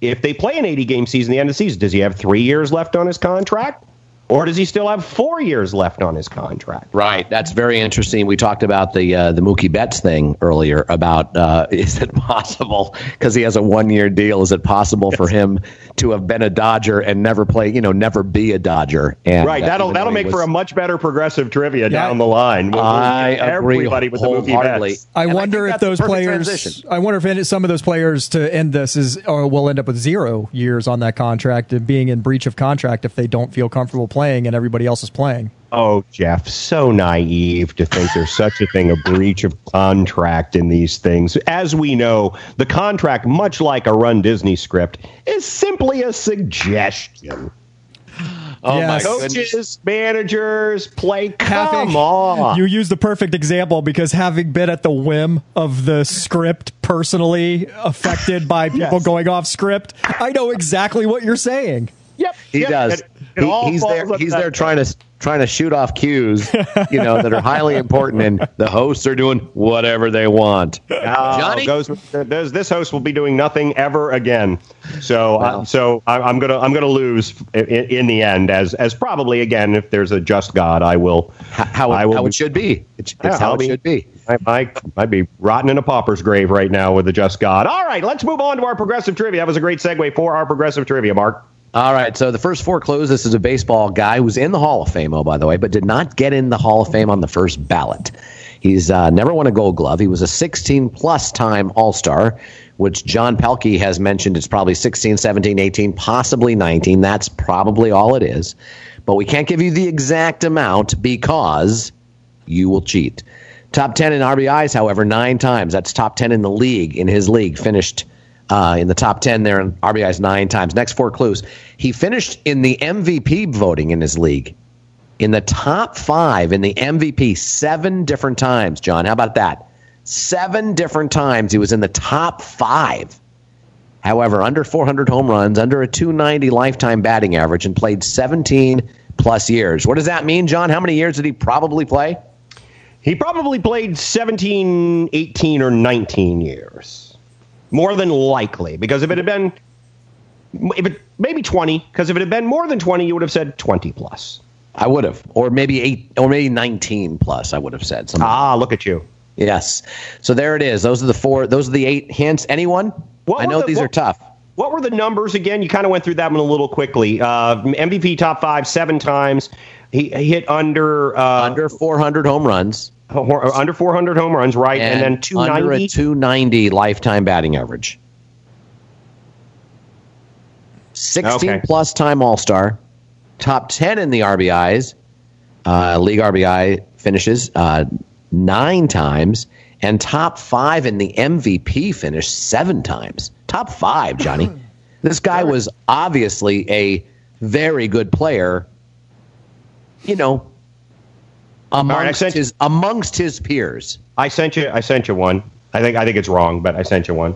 if they play an 80 game season, the end of the season, does he have three years left on his contract? Or does he still have four years left on his contract? Right. That's very interesting. We talked about the uh, the Mookie Betts thing earlier. About uh, is it possible because he has a one year deal? Is it possible for him to have been a Dodger and never play? You know, never be a Dodger? And Right. uh, That'll even that'll make was- for a much better progressive trivia Yeah. down the line. We'll- we'll I agree everybody with the Mookie. Betts. I And wonder think if those players. transition. I wonder if any, some of those players to end this is or will end up with zero years on that contract and being in breach of contract if they don't feel comfortable playing and everybody else is playing. Oh, Jeff, so naive to think there's such a thing, a breach of contract in these things. As we know, the contract, much like a Run Disney script, is simply a suggestion. Oh Yes. my goodness. Coaches, managers, play. Come Having- on. You use the perfect example because having been at the whim of the script personally affected by people Yes. going off script, I know exactly what you're saying. Yep. He Yep. does. It- it He- all he's there. He's that there trying to trying to shoot off cues, you know, that are highly important, and the hosts are doing whatever they want. Oh, Johnny? goes, does, this host will be doing nothing ever again. So, Wow. uh, so I, I'm gonna I'm gonna lose in, in the end. As as probably again, if there's a just God, I will. How, how, I will how it should be. It's, it's how I'll it be- should be. I, I, I'd be rotting in a pauper's grave right now with the just God. All right, let's move on to our progressive trivia. That was a great segue for our progressive trivia, Mark. All right, so the first four clues. This is a baseball guy who's in the Hall of Fame, oh, by the way, but did not get in the Hall of Fame on the first ballot. He's uh, never won a Gold Glove. He was a 16 plus time All Star, which John Pelkey has mentioned. It's probably 16, 17, 18, possibly 19. That's probably all it is. But we can't give you the exact amount because you will cheat. Top 10 in RBIs, however, nine times. That's top 10 in the league, in his league. Finished uh, in the top 10 there in RBIs nine times. Next four clues. He finished in the MVP voting in his league. In the top five in the MVP seven different times, John. How about that? Seven different times he was in the top five. However, under 400 home runs, under a 290 lifetime batting average, and played 17 plus years. What does that mean, John? How many years did he probably play? He probably played 17, 18, or 19 years. More than likely. Because if it had been if it, maybe 20, because if it had been more than 20, you would have said 20 plus. I would have, or maybe eight, or maybe 19 plus. I would have said. Something. Ah, look at you. Yes. So there it is. Those are the four. Those are the eight hints. Anyone? What I know the, these what, are tough. What were the numbers again? You kind of went through that one a little quickly. Uh, MVP top five seven times. He, he hit under uh, under 400 home runs. Under 400 home runs, right? And, and then 290. Under a 290 lifetime batting average. 16 okay. plus time All Star. Top 10 in the RBIs. Uh, league RBI finishes uh, nine times. And top five in the MVP finish seven times. Top five, Johnny. this guy was obviously a very good player. You know, amongst right, his amongst his peers. I sent you. I sent you one. I think I think it's wrong, but I sent you one.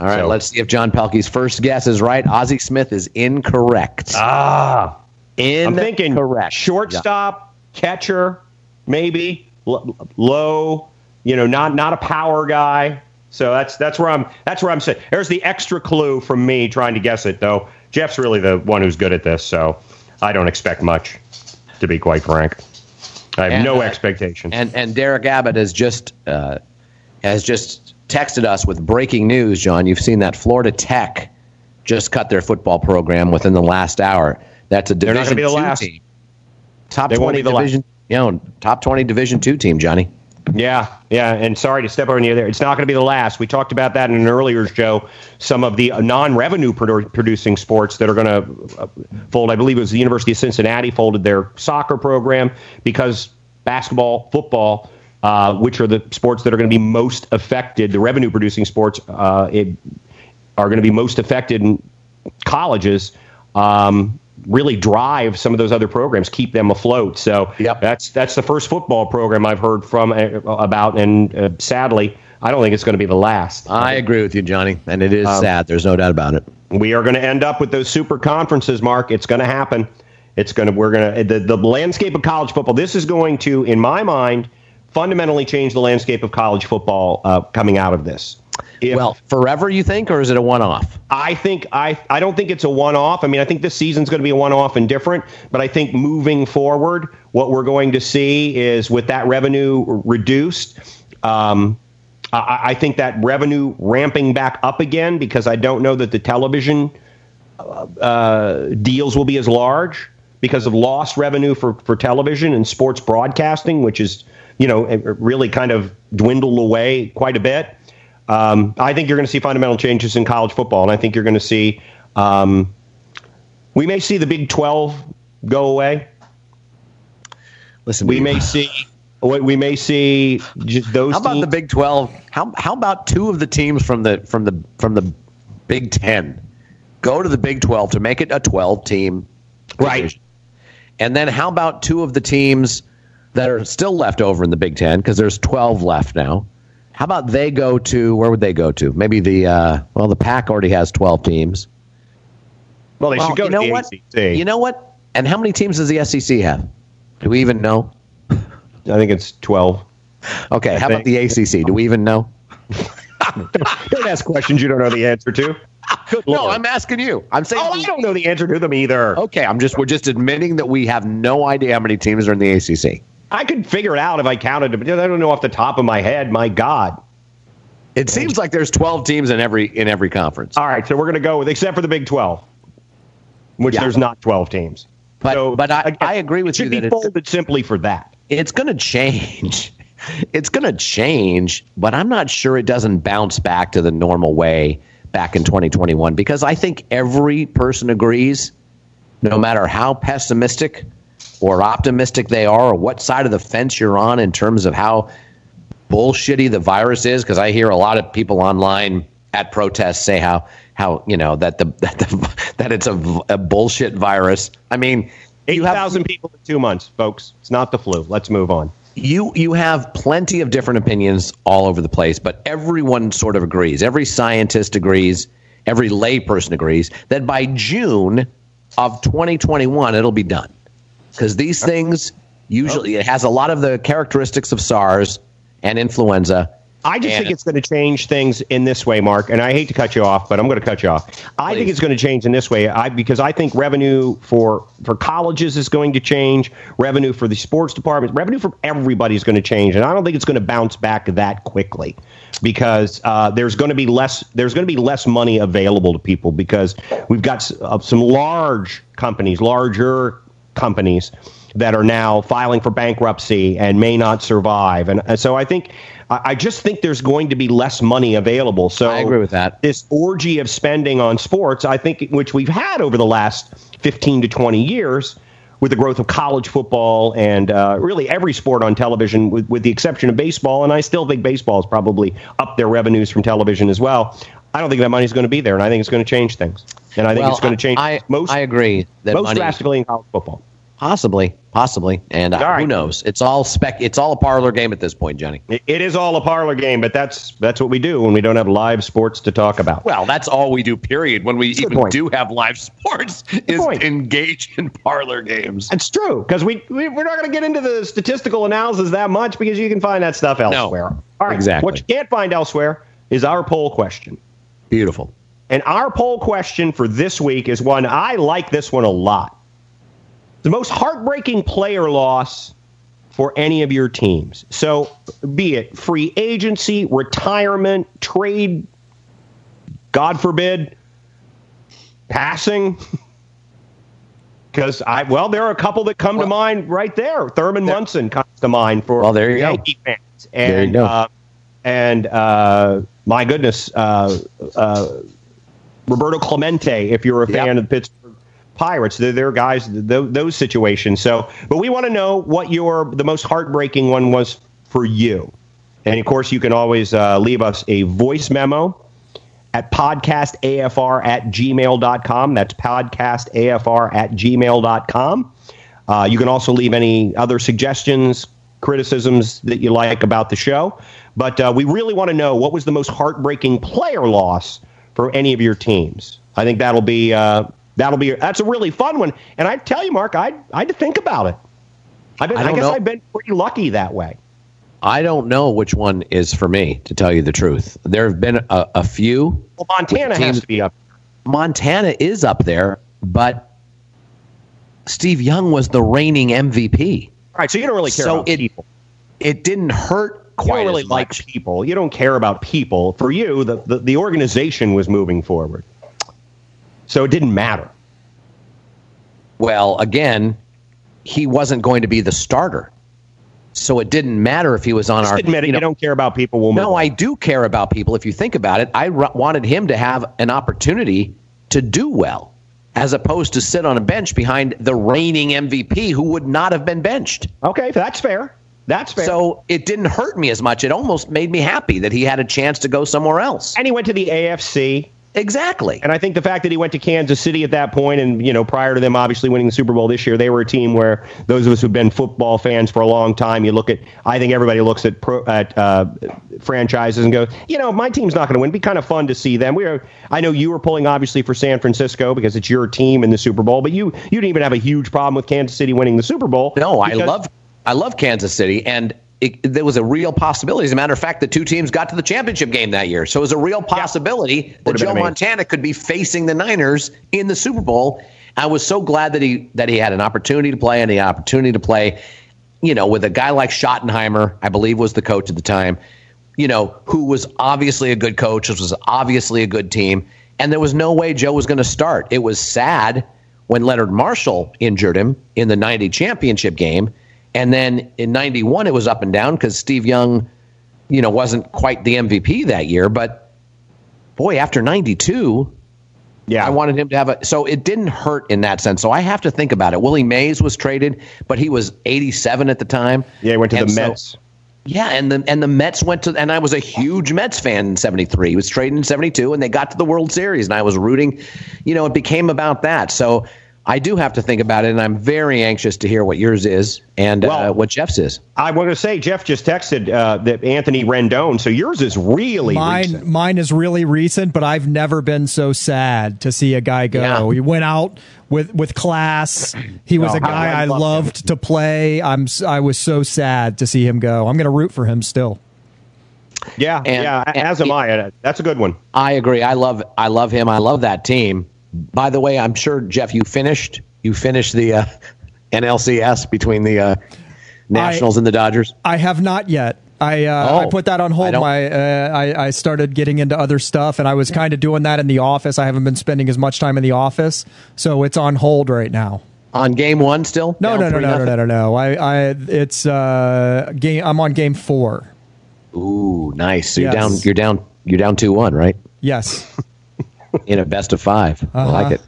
All right, so. let's see if John Pelkey's first guess is right. Ozzie Smith is incorrect. Ah, in I'm thinking correct. Shortstop, yeah. catcher, maybe L- low. You know, not not a power guy. So that's that's where I'm that's where I'm saying. There's the extra clue from me trying to guess it, though. Jeff's really the one who's good at this, so I don't expect much to be quite frank. I have and, no uh, expectation. And and Derek Abbott has just uh, has just texted us with breaking news. John, you've seen that Florida Tech just cut their football program within the last hour. That's a Division two last. team, top they twenty division, you know, top twenty Division two team. Johnny. Yeah, yeah, and sorry to step on you there. It's not going to be the last. We talked about that in an earlier show. Some of the non-revenue produ- producing sports that are going to uh, fold. I believe it was the University of Cincinnati folded their soccer program because basketball, football, uh, which are the sports that are going to be most affected, the revenue-producing sports, uh, it, are going to be most affected in colleges. Um, really drive some of those other programs, keep them afloat. So yep. that's that's the first football program I've heard from uh, about, and uh, sadly, I don't think it's going to be the last. I agree with you, Johnny, and it is um, sad. There's no doubt about it. We are going to end up with those super conferences, Mark. It's going to happen. It's going to. We're going to the the landscape of college football. This is going to, in my mind, fundamentally change the landscape of college football uh, coming out of this. If, well, forever, you think, or is it a one-off? I think I I don't think it's a one-off. I mean, I think this season's going to be a one-off and different. But I think moving forward, what we're going to see is with that revenue reduced. Um, I, I think that revenue ramping back up again because I don't know that the television uh, deals will be as large because of lost revenue for, for television and sports broadcasting, which is you know really kind of dwindled away quite a bit. Um, I think you're going to see fundamental changes in college football, and I think you're going to see. Um, we may see the Big 12 go away. Listen, we may see. We may see just those. How about teams. the Big 12? How how about two of the teams from the from the from the Big 10 go to the Big 12 to make it a 12 team, right? And then how about two of the teams that are still left over in the Big 10 because there's 12 left now? How about they go to where would they go to? Maybe the uh, well, the Pac already has twelve teams. Well, they well, should go you know to the what? ACC. You know what? And how many teams does the SEC have? Do we even know? I think it's twelve. Okay, I how think. about the ACC? Do we even know? don't ask questions you don't know the answer to. Good no, I'm asking you. I'm saying. Oh, I don't know the answer to them either. Okay, I'm just we're just admitting that we have no idea how many teams are in the ACC. I could figure it out if I counted it, but I don't know off the top of my head. My God. It seems like there's 12 teams in every in every conference. All right, so we're going to go with except for the Big 12, which yeah. there's not 12 teams. But, so, but I, again, I agree with you, be folded simply for that. it's going to change. It's going to change, but I'm not sure it doesn't bounce back to the normal way back in 2021 because I think every person agrees, no matter how pessimistic or optimistic they are, or what side of the fence you're on in terms of how bullshitty the virus is. Because I hear a lot of people online at protests say how how you know that the that, the, that it's a, a bullshit virus. I mean, eight thousand people in two months, folks. It's not the flu. Let's move on. You you have plenty of different opinions all over the place, but everyone sort of agrees. Every scientist agrees. Every layperson agrees that by June of 2021 it'll be done because these things usually it has a lot of the characteristics of SARS and influenza I just and think it's going to change things in this way, Mark. And I hate to cut you off, but I'm going to cut you off. I think it's going to change in this way. I because I think revenue for for colleges is going to change. Revenue for the sports department, revenue for everybody is going to change, and I don't think it's going to bounce back that quickly because uh, there's going to be less there's going to be less money available to people because we've got uh, some large companies, larger companies that are now filing for bankruptcy and may not survive. And, and so I think I just think there's going to be less money available. So I agree with that. This orgy of spending on sports, I think, which we've had over the last 15 to 20 years, with the growth of college football and uh, really every sport on television, with, with the exception of baseball, and I still think baseball is probably up their revenues from television as well. I don't think that money's going to be there, and I think it's going to change things. And I think well, it's going to change I, most. I agree that most money, drastically in college football. Possibly, possibly, and uh, right. who knows? It's all spec. It's all a parlor game at this point, Johnny. It, it is all a parlor game, but that's that's what we do when we don't have live sports to talk about. Well, that's all we do. Period. When we even do have live sports, Good is point. engage in parlor games. It's true because we, we we're not going to get into the statistical analysis that much because you can find that stuff elsewhere. No, all right, exactly. What you can't find elsewhere is our poll question. Beautiful. And our poll question for this week is one I like. This one a lot the most heartbreaking player loss for any of your teams. So, be it free agency, retirement, trade, God forbid, passing. Because I, well, there are a couple that come well, to mind right there. Thurman there, Munson comes to mind for well, there you Yankee go. fans, and there you go. Uh, and uh, my goodness, uh, uh Roberto Clemente, if you're a fan yep. of the Pittsburgh Pirates. They're, they're guys, those, those situations. So, but we want to know what your the most heartbreaking one was for you. And of course, you can always uh, leave us a voice memo at podcastafr at gmail.com. That's podcastafr at gmail.com. Uh, you can also leave any other suggestions, criticisms that you like about the show. But uh, we really want to know what was the most heartbreaking player loss for any of your teams. I think that'll be uh, That'll be that's a really fun one. And I tell you, Mark, I I had to think about it. I've been, I, I guess know. I've been pretty lucky that way. I don't know which one is for me, to tell you the truth. There have been a, a few. Well, Montana has to be up. Montana is up there, but Steve Young was the reigning MVP. All right, so you don't really care so about it, people. It didn't hurt quite you don't really like people. You don't care about people. For you, the, the, the organization was moving forward. So it didn't matter. Well, again, he wasn't going to be the starter. So it didn't matter if he was on Just our. Admit it. You, know, you don't care about people. We'll no, I do care about people. If you think about it, I r- wanted him to have an opportunity to do well, as opposed to sit on a bench behind the reigning MVP who would not have been benched. Okay, that's fair. That's fair. So it didn't hurt me as much. It almost made me happy that he had a chance to go somewhere else. And he went to the AFC. Exactly. And I think the fact that he went to Kansas City at that point, and you know, prior to them obviously winning the Super Bowl this year, they were a team where those of us who've been football fans for a long time, you look at. I think everybody looks at pro, at uh, franchises and goes, you know, my team's not going to win. It'd be kind of fun to see them. We are. I know you were pulling obviously for San Francisco because it's your team in the Super Bowl, but you you didn't even have a huge problem with Kansas City winning the Super Bowl. No, I love I love Kansas City, and it, there was a real possibility. As a matter of fact, the two teams got to the championship game that year. So it was a real possibility yeah. that Joe Montana could be facing the Niners in the Super Bowl. I was so glad that he that he had an opportunity to play and the opportunity to play, you know, with a guy like Schottenheimer, I believe was the coach at the time, you know, who was obviously a good coach, which was obviously a good team, and there was no way Joe was going to start. It was sad when Leonard Marshall injured him in the 90 championship game And then in 91, it was up and down because Steve Young, you know, wasn't quite the MVP that year. But boy, after 92, Yeah. I wanted him to have a. So it didn't hurt in that sense. So I have to think about it. Willie Mays was traded, but he was 87 at the time. yeah, he went to And the so- Mets. Yeah, and the and the Mets went to and I was a huge Mets fan in '73. He was traded in '72, and they got to the World Series, and I was rooting. You know, it became about that. So I do have to think about it, and I'm very anxious to hear what yours is and uh, what Jeff's is. I want to say Jeff just texted uh, that Anthony Rendon. So yours is really Mine, recent. mine is really recent, but I've never been so sad to see a guy go. Yeah. He went out with with class. He was Oh, a guy I I love loved to play. I'm s- I was so sad to see him go. I'm going to root for him still. Yeah, And- yeah. and as am I. That's a good one. I agree. I love I love him. I love that team. By the way, I'm sure Jeff, you finished you finished the uh, NLCS between the uh, Nationals and the Dodgers. I have not yet. I uh, Oh, I put that on hold. don't- My uh, I I started getting into other stuff, and I was kind of doing that in the office. I haven't been spending as much time in the office, so it's on hold right now. On game one, still No, no, no, no, no, no, no, no. I, I, it's uh, game. I'm on game four. Ooh, nice. So you're down. You're down. You're down two one, right? Yes. In a best of 5 I Uh-huh. like it.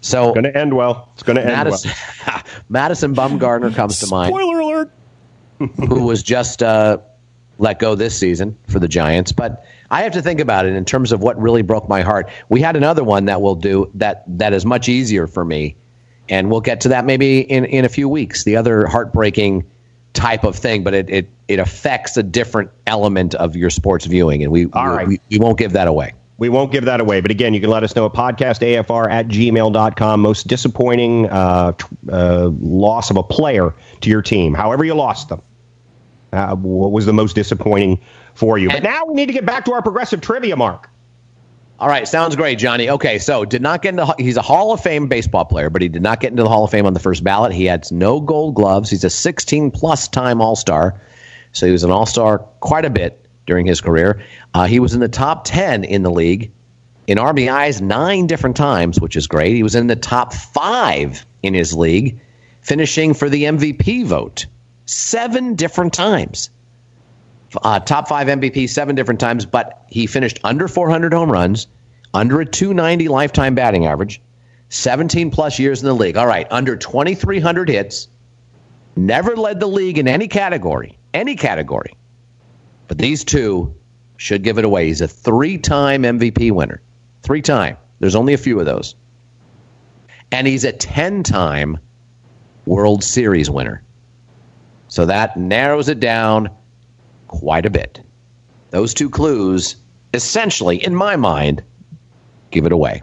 So Going to end well. It's going to end Madison, well. Madison Bumgarner comes to mind, Spoiler alert. who was just uh, let go this season for the Giants. But I have to think about it in terms of what really broke my heart. We had another one that will do that. That is much easier for me, and we'll get to that maybe in in a few weeks. The other heartbreaking type of thing, but it it, it affects a different element of your sports viewing, and we All right. we, we won't give that away. We won't give that away. But again, you can let us know at podcastafr at gmail.com. Most disappointing uh, t- uh, loss of a player to your team, however you lost them. Uh, what was the most disappointing for you? But now we need to get back to our progressive trivia, Mark. All right, sounds great, Johnny. Okay, so did not get into. He's a Hall of Fame baseball player, but he did not get into the Hall of Fame on the first ballot. He had no Gold Gloves. He's a 16 plus time All Star, so he was an All Star quite a bit during his career. Uh, he was in the top 10 in the league in RBIs nine different times, which is great. He was in the top five in his league, finishing for the MVP vote seven different times uh, top five MVP seven different times, but he finished under 400 home runs, under a 290 lifetime batting average, 17 plus years in the league. All right, under 2,300 hits, never led the league in any category, any category. But these two should give it away. He's a three time MVP winner. Three time. There's only a few of those. And he's a 10 time World Series winner. So that narrows it down quite a bit. Those two clues, essentially, in my mind, give it away.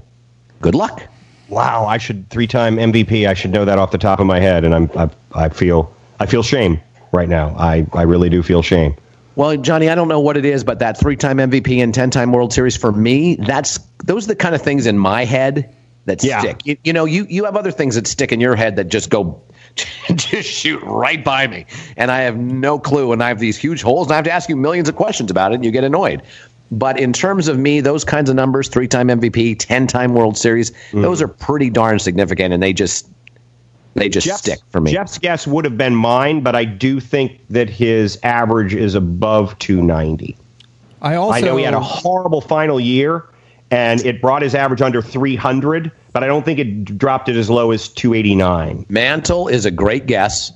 Good luck. Wow, I should three-time MVP. I should know that off the top of my head, and I'm I, I feel I feel shame right now. I, I really do feel shame. Well, Johnny, I don't know what it is, but that three-time MVP and ten-time World Series for me, that's those are the kind of things in my head that Yeah. stick. You, you know, you you have other things that stick in your head that just go just shoot right by me, and I have no clue, and I have these huge holes, and I have to ask you millions of questions about it, and you get annoyed. But in terms of me, those kinds of numbers, three-time MVP, ten-time World Series, mm. those are pretty darn significant, and they just they just stick for me. Jeff's guess would have been mine, but I do think that his average is above 290. I also I know he had a horrible final year, and it brought his average under 300, but I don't think it dropped it as low as 289. Mantle is a great guess.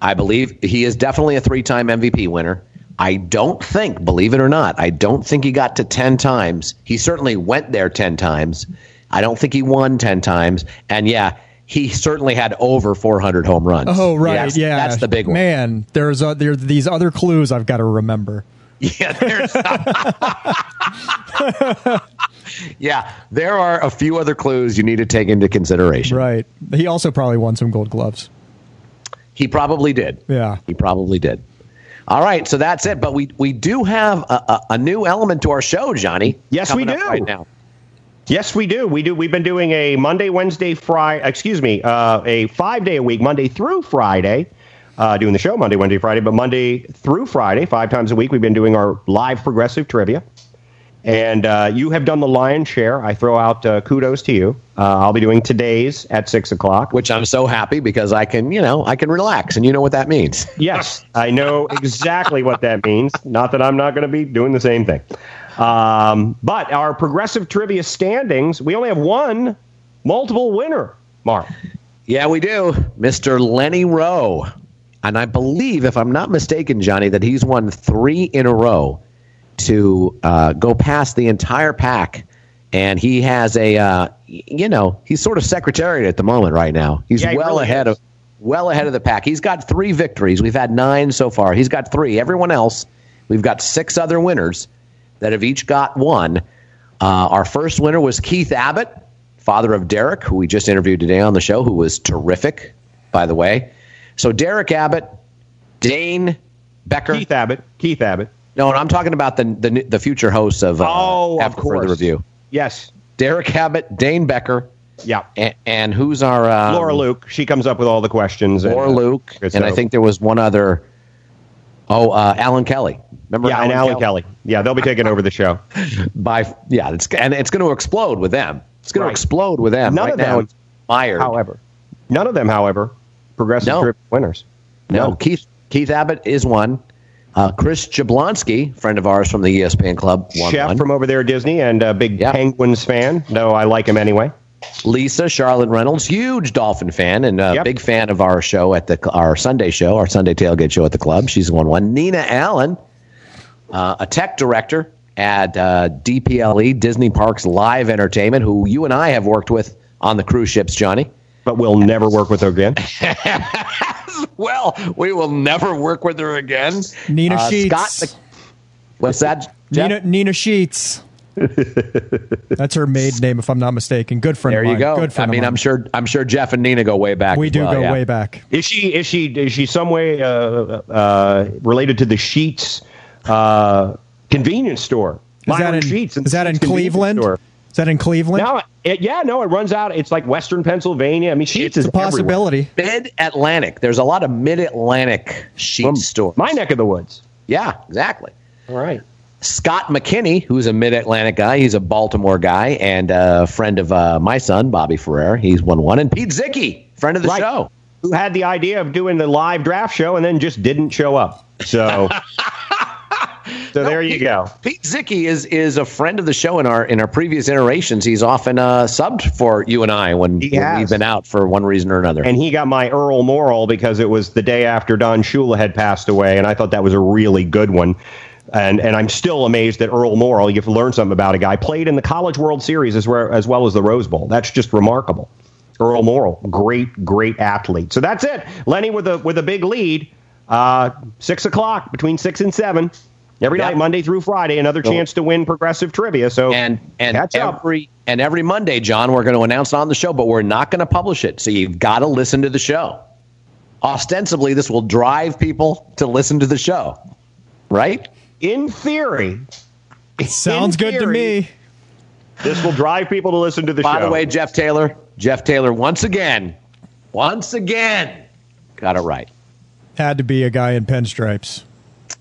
I believe he is definitely a three time MVP winner. I don't think, believe it or not, I don't think he got to 10 times. He certainly went there 10 times. I don't think he won 10 times. And yeah, he certainly had over 400 home runs. Oh right, That's- yeah. That's the big one. Man, there's uh, there these other clues I've got to remember. Yeah, there's yeah, there are a few other clues you need to take into consideration. Right. He also probably won some Gold Gloves. He probably did. Yeah. He probably did. All right, so that's it. But we we do have a, a, a new element to our show, Johnny. Yes, we do. Right now. Yes, we do. We do. We've been doing a Monday, Wednesday, Friday. Excuse me, uh, a five day a week, Monday through Friday. Uh, doing the show Monday, Wednesday, Friday, but Monday through Friday, five times a week, we've been doing our live progressive trivia. And uh, you have done the lion's share. I throw out uh, kudos to you. Uh, I'll be doing today's at six o'clock. Which I'm so happy because I can, you know, I can relax, and you know what that means. Yes, I know exactly what that means. Not that I'm not going to be doing the same thing. Um, but our progressive trivia standings, we only have one multiple winner, Mark. Yeah, we do. Mr. Lenny Rowe. And I believe, if I'm not mistaken, Johnny, that he's won three in a row to uh, go past the entire pack. And he has a, uh, you know, he's sort of secretariat at the moment right now. He's Yeah, he well really ahead is. of well ahead of the pack. He's got three victories. We've had nine so far. He's got three. Everyone else, we've got six other winners that have each got one. Uh, our first winner was Keith Abbott, father of Derek, who we just interviewed today on the show, who was terrific, by the way. So Derek Abbott, Dane Becker. Keith Abbott. Keith Abbott. No, I'm talking about the the, the future hosts of uh, Oh, of After Further course. Review. Yes. Derek Abbott, Dane Becker, Yeah. and, and who's our um, Laura Luke. She comes up with all the questions. Laura uh, Luke, so- and I think there was one other. Oh, uh, Alan Kelly. Remember Yeah, and Alan Kelly. Yeah, they'll be taking over the show. By yeah, it's and it's going to explode with them. It's going Right. to explode with them. None right of now, them, fired. However, none of them, however, progressive No. trip winners. No, No. Keith Keith Abbott is one. Uh, Chris Jablonski, friend of ours from the ESPN Club, won Chef one. from over there at Disney and a big Yeah. Penguins fan. No, I like him anyway. Lisa Charlotte Reynolds, huge Dolphin fan and a Yep. big fan of our show at the our Sunday show, our Sunday tailgate show at the club. She's won one. Nina Allen, uh, a tech director at uh, DPLE Disney Parks Live Entertainment, who you and I have worked with on the cruise ships, Johnny. But we'll never work with her again. Well, we will never work with her again. Nina Uh, Sheets. Scott, what's that? Jeff? Nina, Nina Sheets. That's her maiden name, if I'm not mistaken. Good friend. there of you go. Good I friend. of mean, mine. I'm sure. I'm sure Jeff and Nina go way back. we do well, go yeah. way back. Is she is she is she some way uh, uh, related to the Sheetz uh, convenience store? Is that in, Sheetz and is that in Cleveland? store. Is that in Cleveland? No, it, yeah, no, it runs out. It's like Western Pennsylvania. I mean, Sheets it's is a possibility. Mid Atlantic. There's a lot of Mid Atlantic Sheetz everywhere. stores. My neck of the woods. Yeah, exactly. All right. Scott McKinney, who's a Mid Atlantic guy, he's a Baltimore guy and a friend of uh, my son, Bobby Ferrer. He's 1 1. And Pete Zicki, friend of the Right. show. Who had the idea of doing the live draft show and then just didn't show up? So, so there you Pete- go. Pete Zicki is is a friend of the show in our in our previous iterations. He's often uh, subbed for you and I when, when we've been out for one reason or another. And he got my Earl Morrall because it was the day after Don Shula had passed away, and I thought that was a really good one. And and I'm still amazed that Earl Morrall, you have to learn something about a guy, played in the College World Series as well as, well as the Rose Bowl. That's just remarkable. Earl Morrall, great, great athlete. So that's it. Lenny with a with a big lead. Uh, six o'clock between six and seven. Every Yep. night, Monday through Friday, another So- chance to win progressive trivia. So and and catch up. every and every Monday, John, we're going to announce it on the show, but we're not going to publish it. So you've got to listen to the show. Ostensibly, this will drive people to listen to the show, right? In theory, Sounds in good to me. This will drive people to listen to the By show. By the way, Jeff Taylor, Jeff Taylor, once again, once again, got it right. Had to be a guy in pinstripes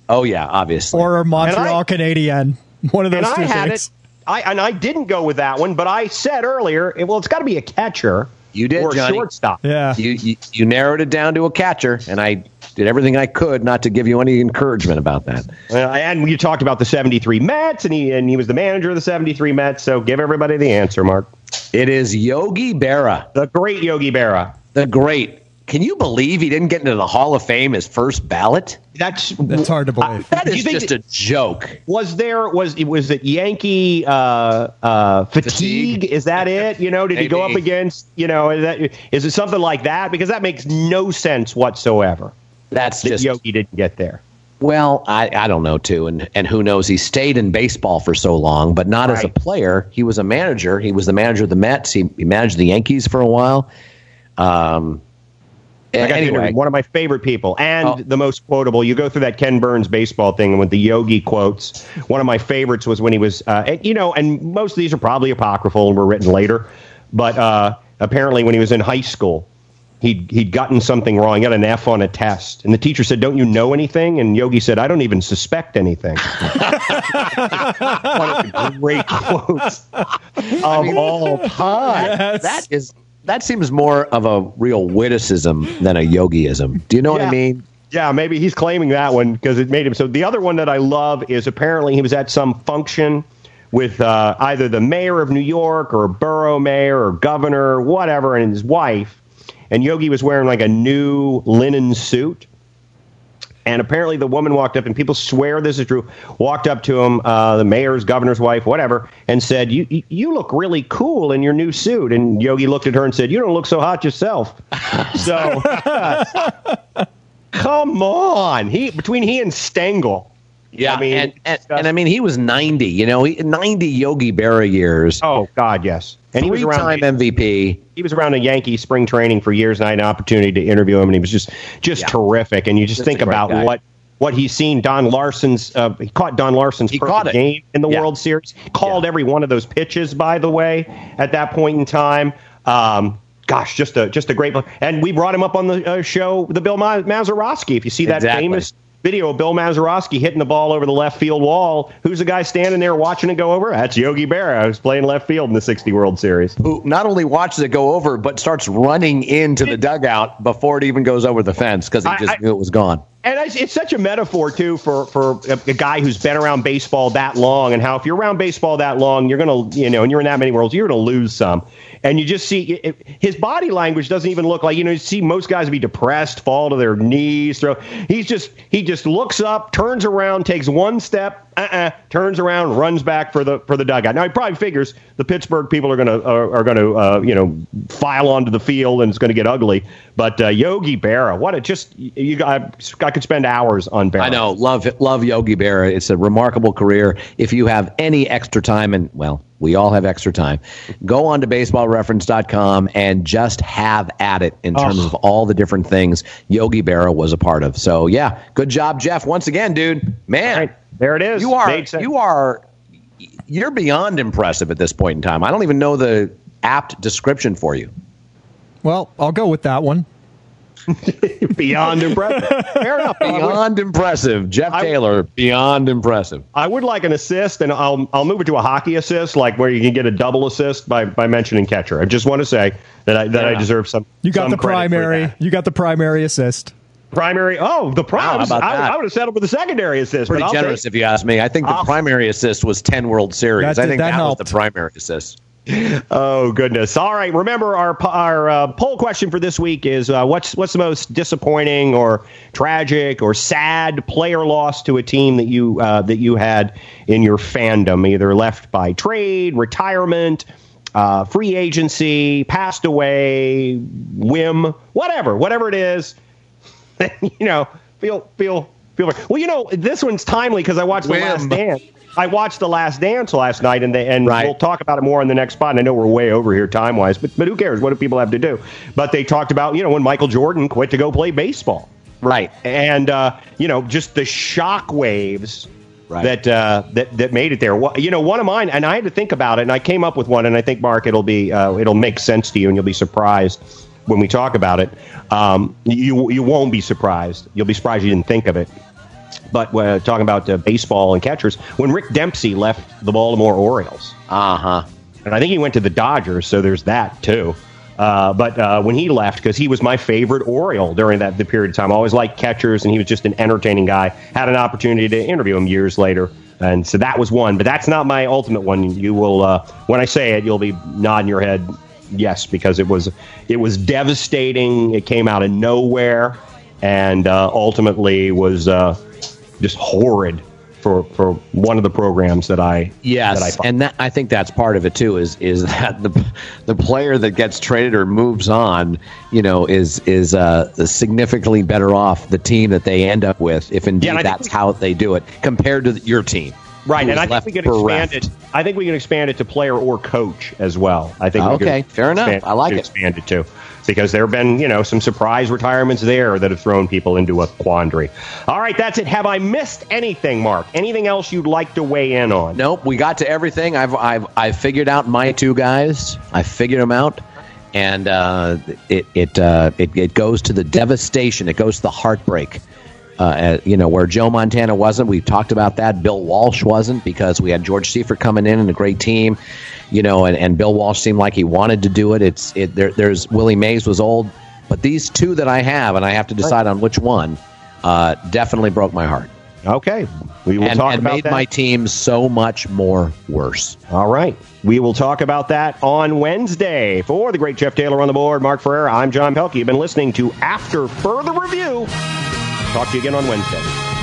Oh yeah, obviously. or a Montreal I- Canadian. One of those and two I had things. it. I and I didn't go with that one, but I said earlier, it- well, it's got to be a catcher. You did, or Johnny. shortstop. Yeah. you, you you narrowed it down to a catcher, and I did everything I could not to give you any encouragement about that. And you talked about the '73 Mets, and he and he was the manager of the '73 Mets. So give everybody the answer, Mark. It is Yogi Berra, The great Yogi Berra. the great. Can you believe he didn't get into the Hall of Fame his first ballot? That's That's hard to believe. That Do is you think just that- a joke. was there was it was it Yankee uh, uh, fatigue? Fatigue. Is that it? You know, did he go up against you know? Is, that, is it something like that? Because that makes no sense whatsoever. That's just Yogi didn't get there. well, I, I don't know too, and and who knows? He stayed in baseball for so long, but not as a player. He was a manager. He was the manager of the Mets. He, he managed the Yankees for a while. Um. I got anyway, one of my favorite people and Oh. the most quotable. You go through that Ken Burns baseball thing with the Yogi quotes. One of my favorites was when he was, uh, you know, and most of these are probably apocryphal and were written later, but uh, apparently when he was in high school, he'd he'd gotten something wrong. He got an F on a test, and the teacher said, "Don't you know anything?" And Yogi said, "I don't even suspect anything." One of the great quotes of all time. Yes. That is that seems more of a real witticism than a yogiism. Do you know what I mean? Yeah, maybe he's claiming that one because it made him. So the other one that I love is apparently he was at some function with uh, either the mayor of New York or a borough mayor or governor or whatever, and his wife. And Yogi was wearing like a new linen suit. And apparently, the woman walked up, and people swear this is true. Walked up to him, uh, the mayor's, governor's wife, whatever, and said, "You you- look really cool in your new suit." And Yogi looked at her and said, "You don't look so hot yourself." so, come on, he between he and Stengel. Yeah, I mean, and, and, and I mean, he was 90, you know, 90 Yogi Berra years. Oh God, yes. And he was around. MVP. He was around a Yankee spring training for years, and I had an opportunity to interview him, and he was just just Yeah. terrific. And you just think about guy. what what he's seen. Don Larsen's uh, he caught Don Larsen's He perfect game in the Yeah. World Series. Called Yeah. every one of those pitches, by the way, at that point in time. Um, gosh, just a just a great. And we brought him up on the uh, show, the Bill Ma- Mazeroski. If you see that Exactly. famous video of Bill Mazeroski hitting the ball over the left field wall, who's the guy standing there watching it go over? That's Yogi Berra, who's playing left field in the 60 World Series. Who not only watches it go over, but starts running into the dugout before it even goes over the fence because he just I- knew it was gone. And it's, it's such a metaphor too for for a, a guy who's been around baseball that long, and how if you're around baseball that long, you're gonna you know, and you're in that many worlds, you're gonna lose some. And you just see it, his body language doesn't even look like you know. You see most guys be depressed, fall to their knees, throw. He's just he just looks up, turns around, takes one step, uh-uh, turns around, runs back for the for the dugout. Now he probably figures the Pittsburgh people are gonna are, are gonna uh, you know file onto the field and it's gonna get ugly. But uh, Yogi Berra, what a just you I, I could spend hours on Berra. I know, love love Yogi Berra. It's a remarkable career. If you have any extra time, and well, we all have extra time, go on to baseballreference.com and just have at it in terms of all the different things Yogi Berra was a part of. So yeah, good job, Jeff. Once again, dude, man, All right, there it is. you are you are you're beyond impressive at this point in time. I don't even know the apt description for you. Well, I'll go with that one. beyond impressive. Fair enough. I would, Beyond impressive, Jeff I- Taylor. Beyond impressive. I would like an assist, and I'll I'll move it to a hockey assist, like where you can get a double assist by, by mentioning catcher. I just want to say that I that I deserve some. You got some the primary. You got the primary assist. primary. Oh, the Wow, prime. how about I, that? I would have settled with the secondary assist. Pretty but I'll generous, take- if you ask me. I think the I'll- primary assist was 10 World Series. That I think that that, was the primary assist. Oh goodness! All right. Remember our our uh, poll question for this week is uh, what's what's the most disappointing or tragic or sad player loss to a team that you uh, that you had in your fandom, either left by trade, retirement, uh, free agency, passed away, whim, whatever, whatever it is. you know, feel feel feel. Well, you know, this one's timely because I watched the Last Dance. I watched the Last Dance last night, and they, and Right. we'll talk about it more in the next spot. And I know we're way over here time wise, but but who cares? What do people have to do? But they talked about you know when Michael Jordan quit to go play baseball, Right. and uh, you know just the shock waves Right. that uh, that that made it there. You know, one of mine, and I had to think about it, and I came up with one, and I think Mark, it'll be uh, it'll make sense to you, and you'll be surprised when we talk about it. Um, you you won't be surprised. You'll be surprised you didn't think of it. But uh, talking about uh, baseball and catchers, when Rick Dempsey left the Baltimore Orioles, Uh huh. and I think he went to the Dodgers, so there's that too. Uh, but uh, when he left, because he was my favorite Oriole during that the period of time, I always liked catchers, and he was just an entertaining guy. Had an opportunity to interview him years later, and so that was one. But that's not my ultimate one. You will, uh, when I say it, you'll be nodding your head yes, because it was it was devastating. It came out of nowhere, and uh, ultimately was uh, just horrid for for one of the programs that I that I Yes, and that, I think that's part of it too. Is is that the the player that gets traded or moves on, you know, is is uh, significantly better off the team that they end up with if indeed Yeah, and I think that's we- how they do it compared to your team. Right, and I think we can bereft. expand it. I think we can expand it to player or coach as well. I think. Okay, fair enough. expand- I like it. Expand it too, because there have been you know some surprise retirements there that have thrown people into a quandary. All right, that's it. Have I missed anything, Mark? Anything else you'd like to weigh in on? Nope, we got to everything. I've I've I've figured out my two guys. I figured them out, and uh, it it, uh, it it goes to the devastation. It goes to the heartbreak. Uh, you know where Joe Montana wasn't. We talked about that. Bill Walsh wasn't because we had George Seifert coming in and a great team. You know, and, and Bill Walsh seemed like he wanted to do it. It's it. There, there's Willie Mays was old, but these two that I have, and I have to decide on which one, uh, definitely broke my heart. Okay, we will and, talk and about made that. my team so much more worse. All right. We will talk about that on Wednesday. For the great Jeff Taylor on the board, Mark Ferrer, I'm John Pelkey. You've been listening to After Further Review. Talk to you again on Wednesday.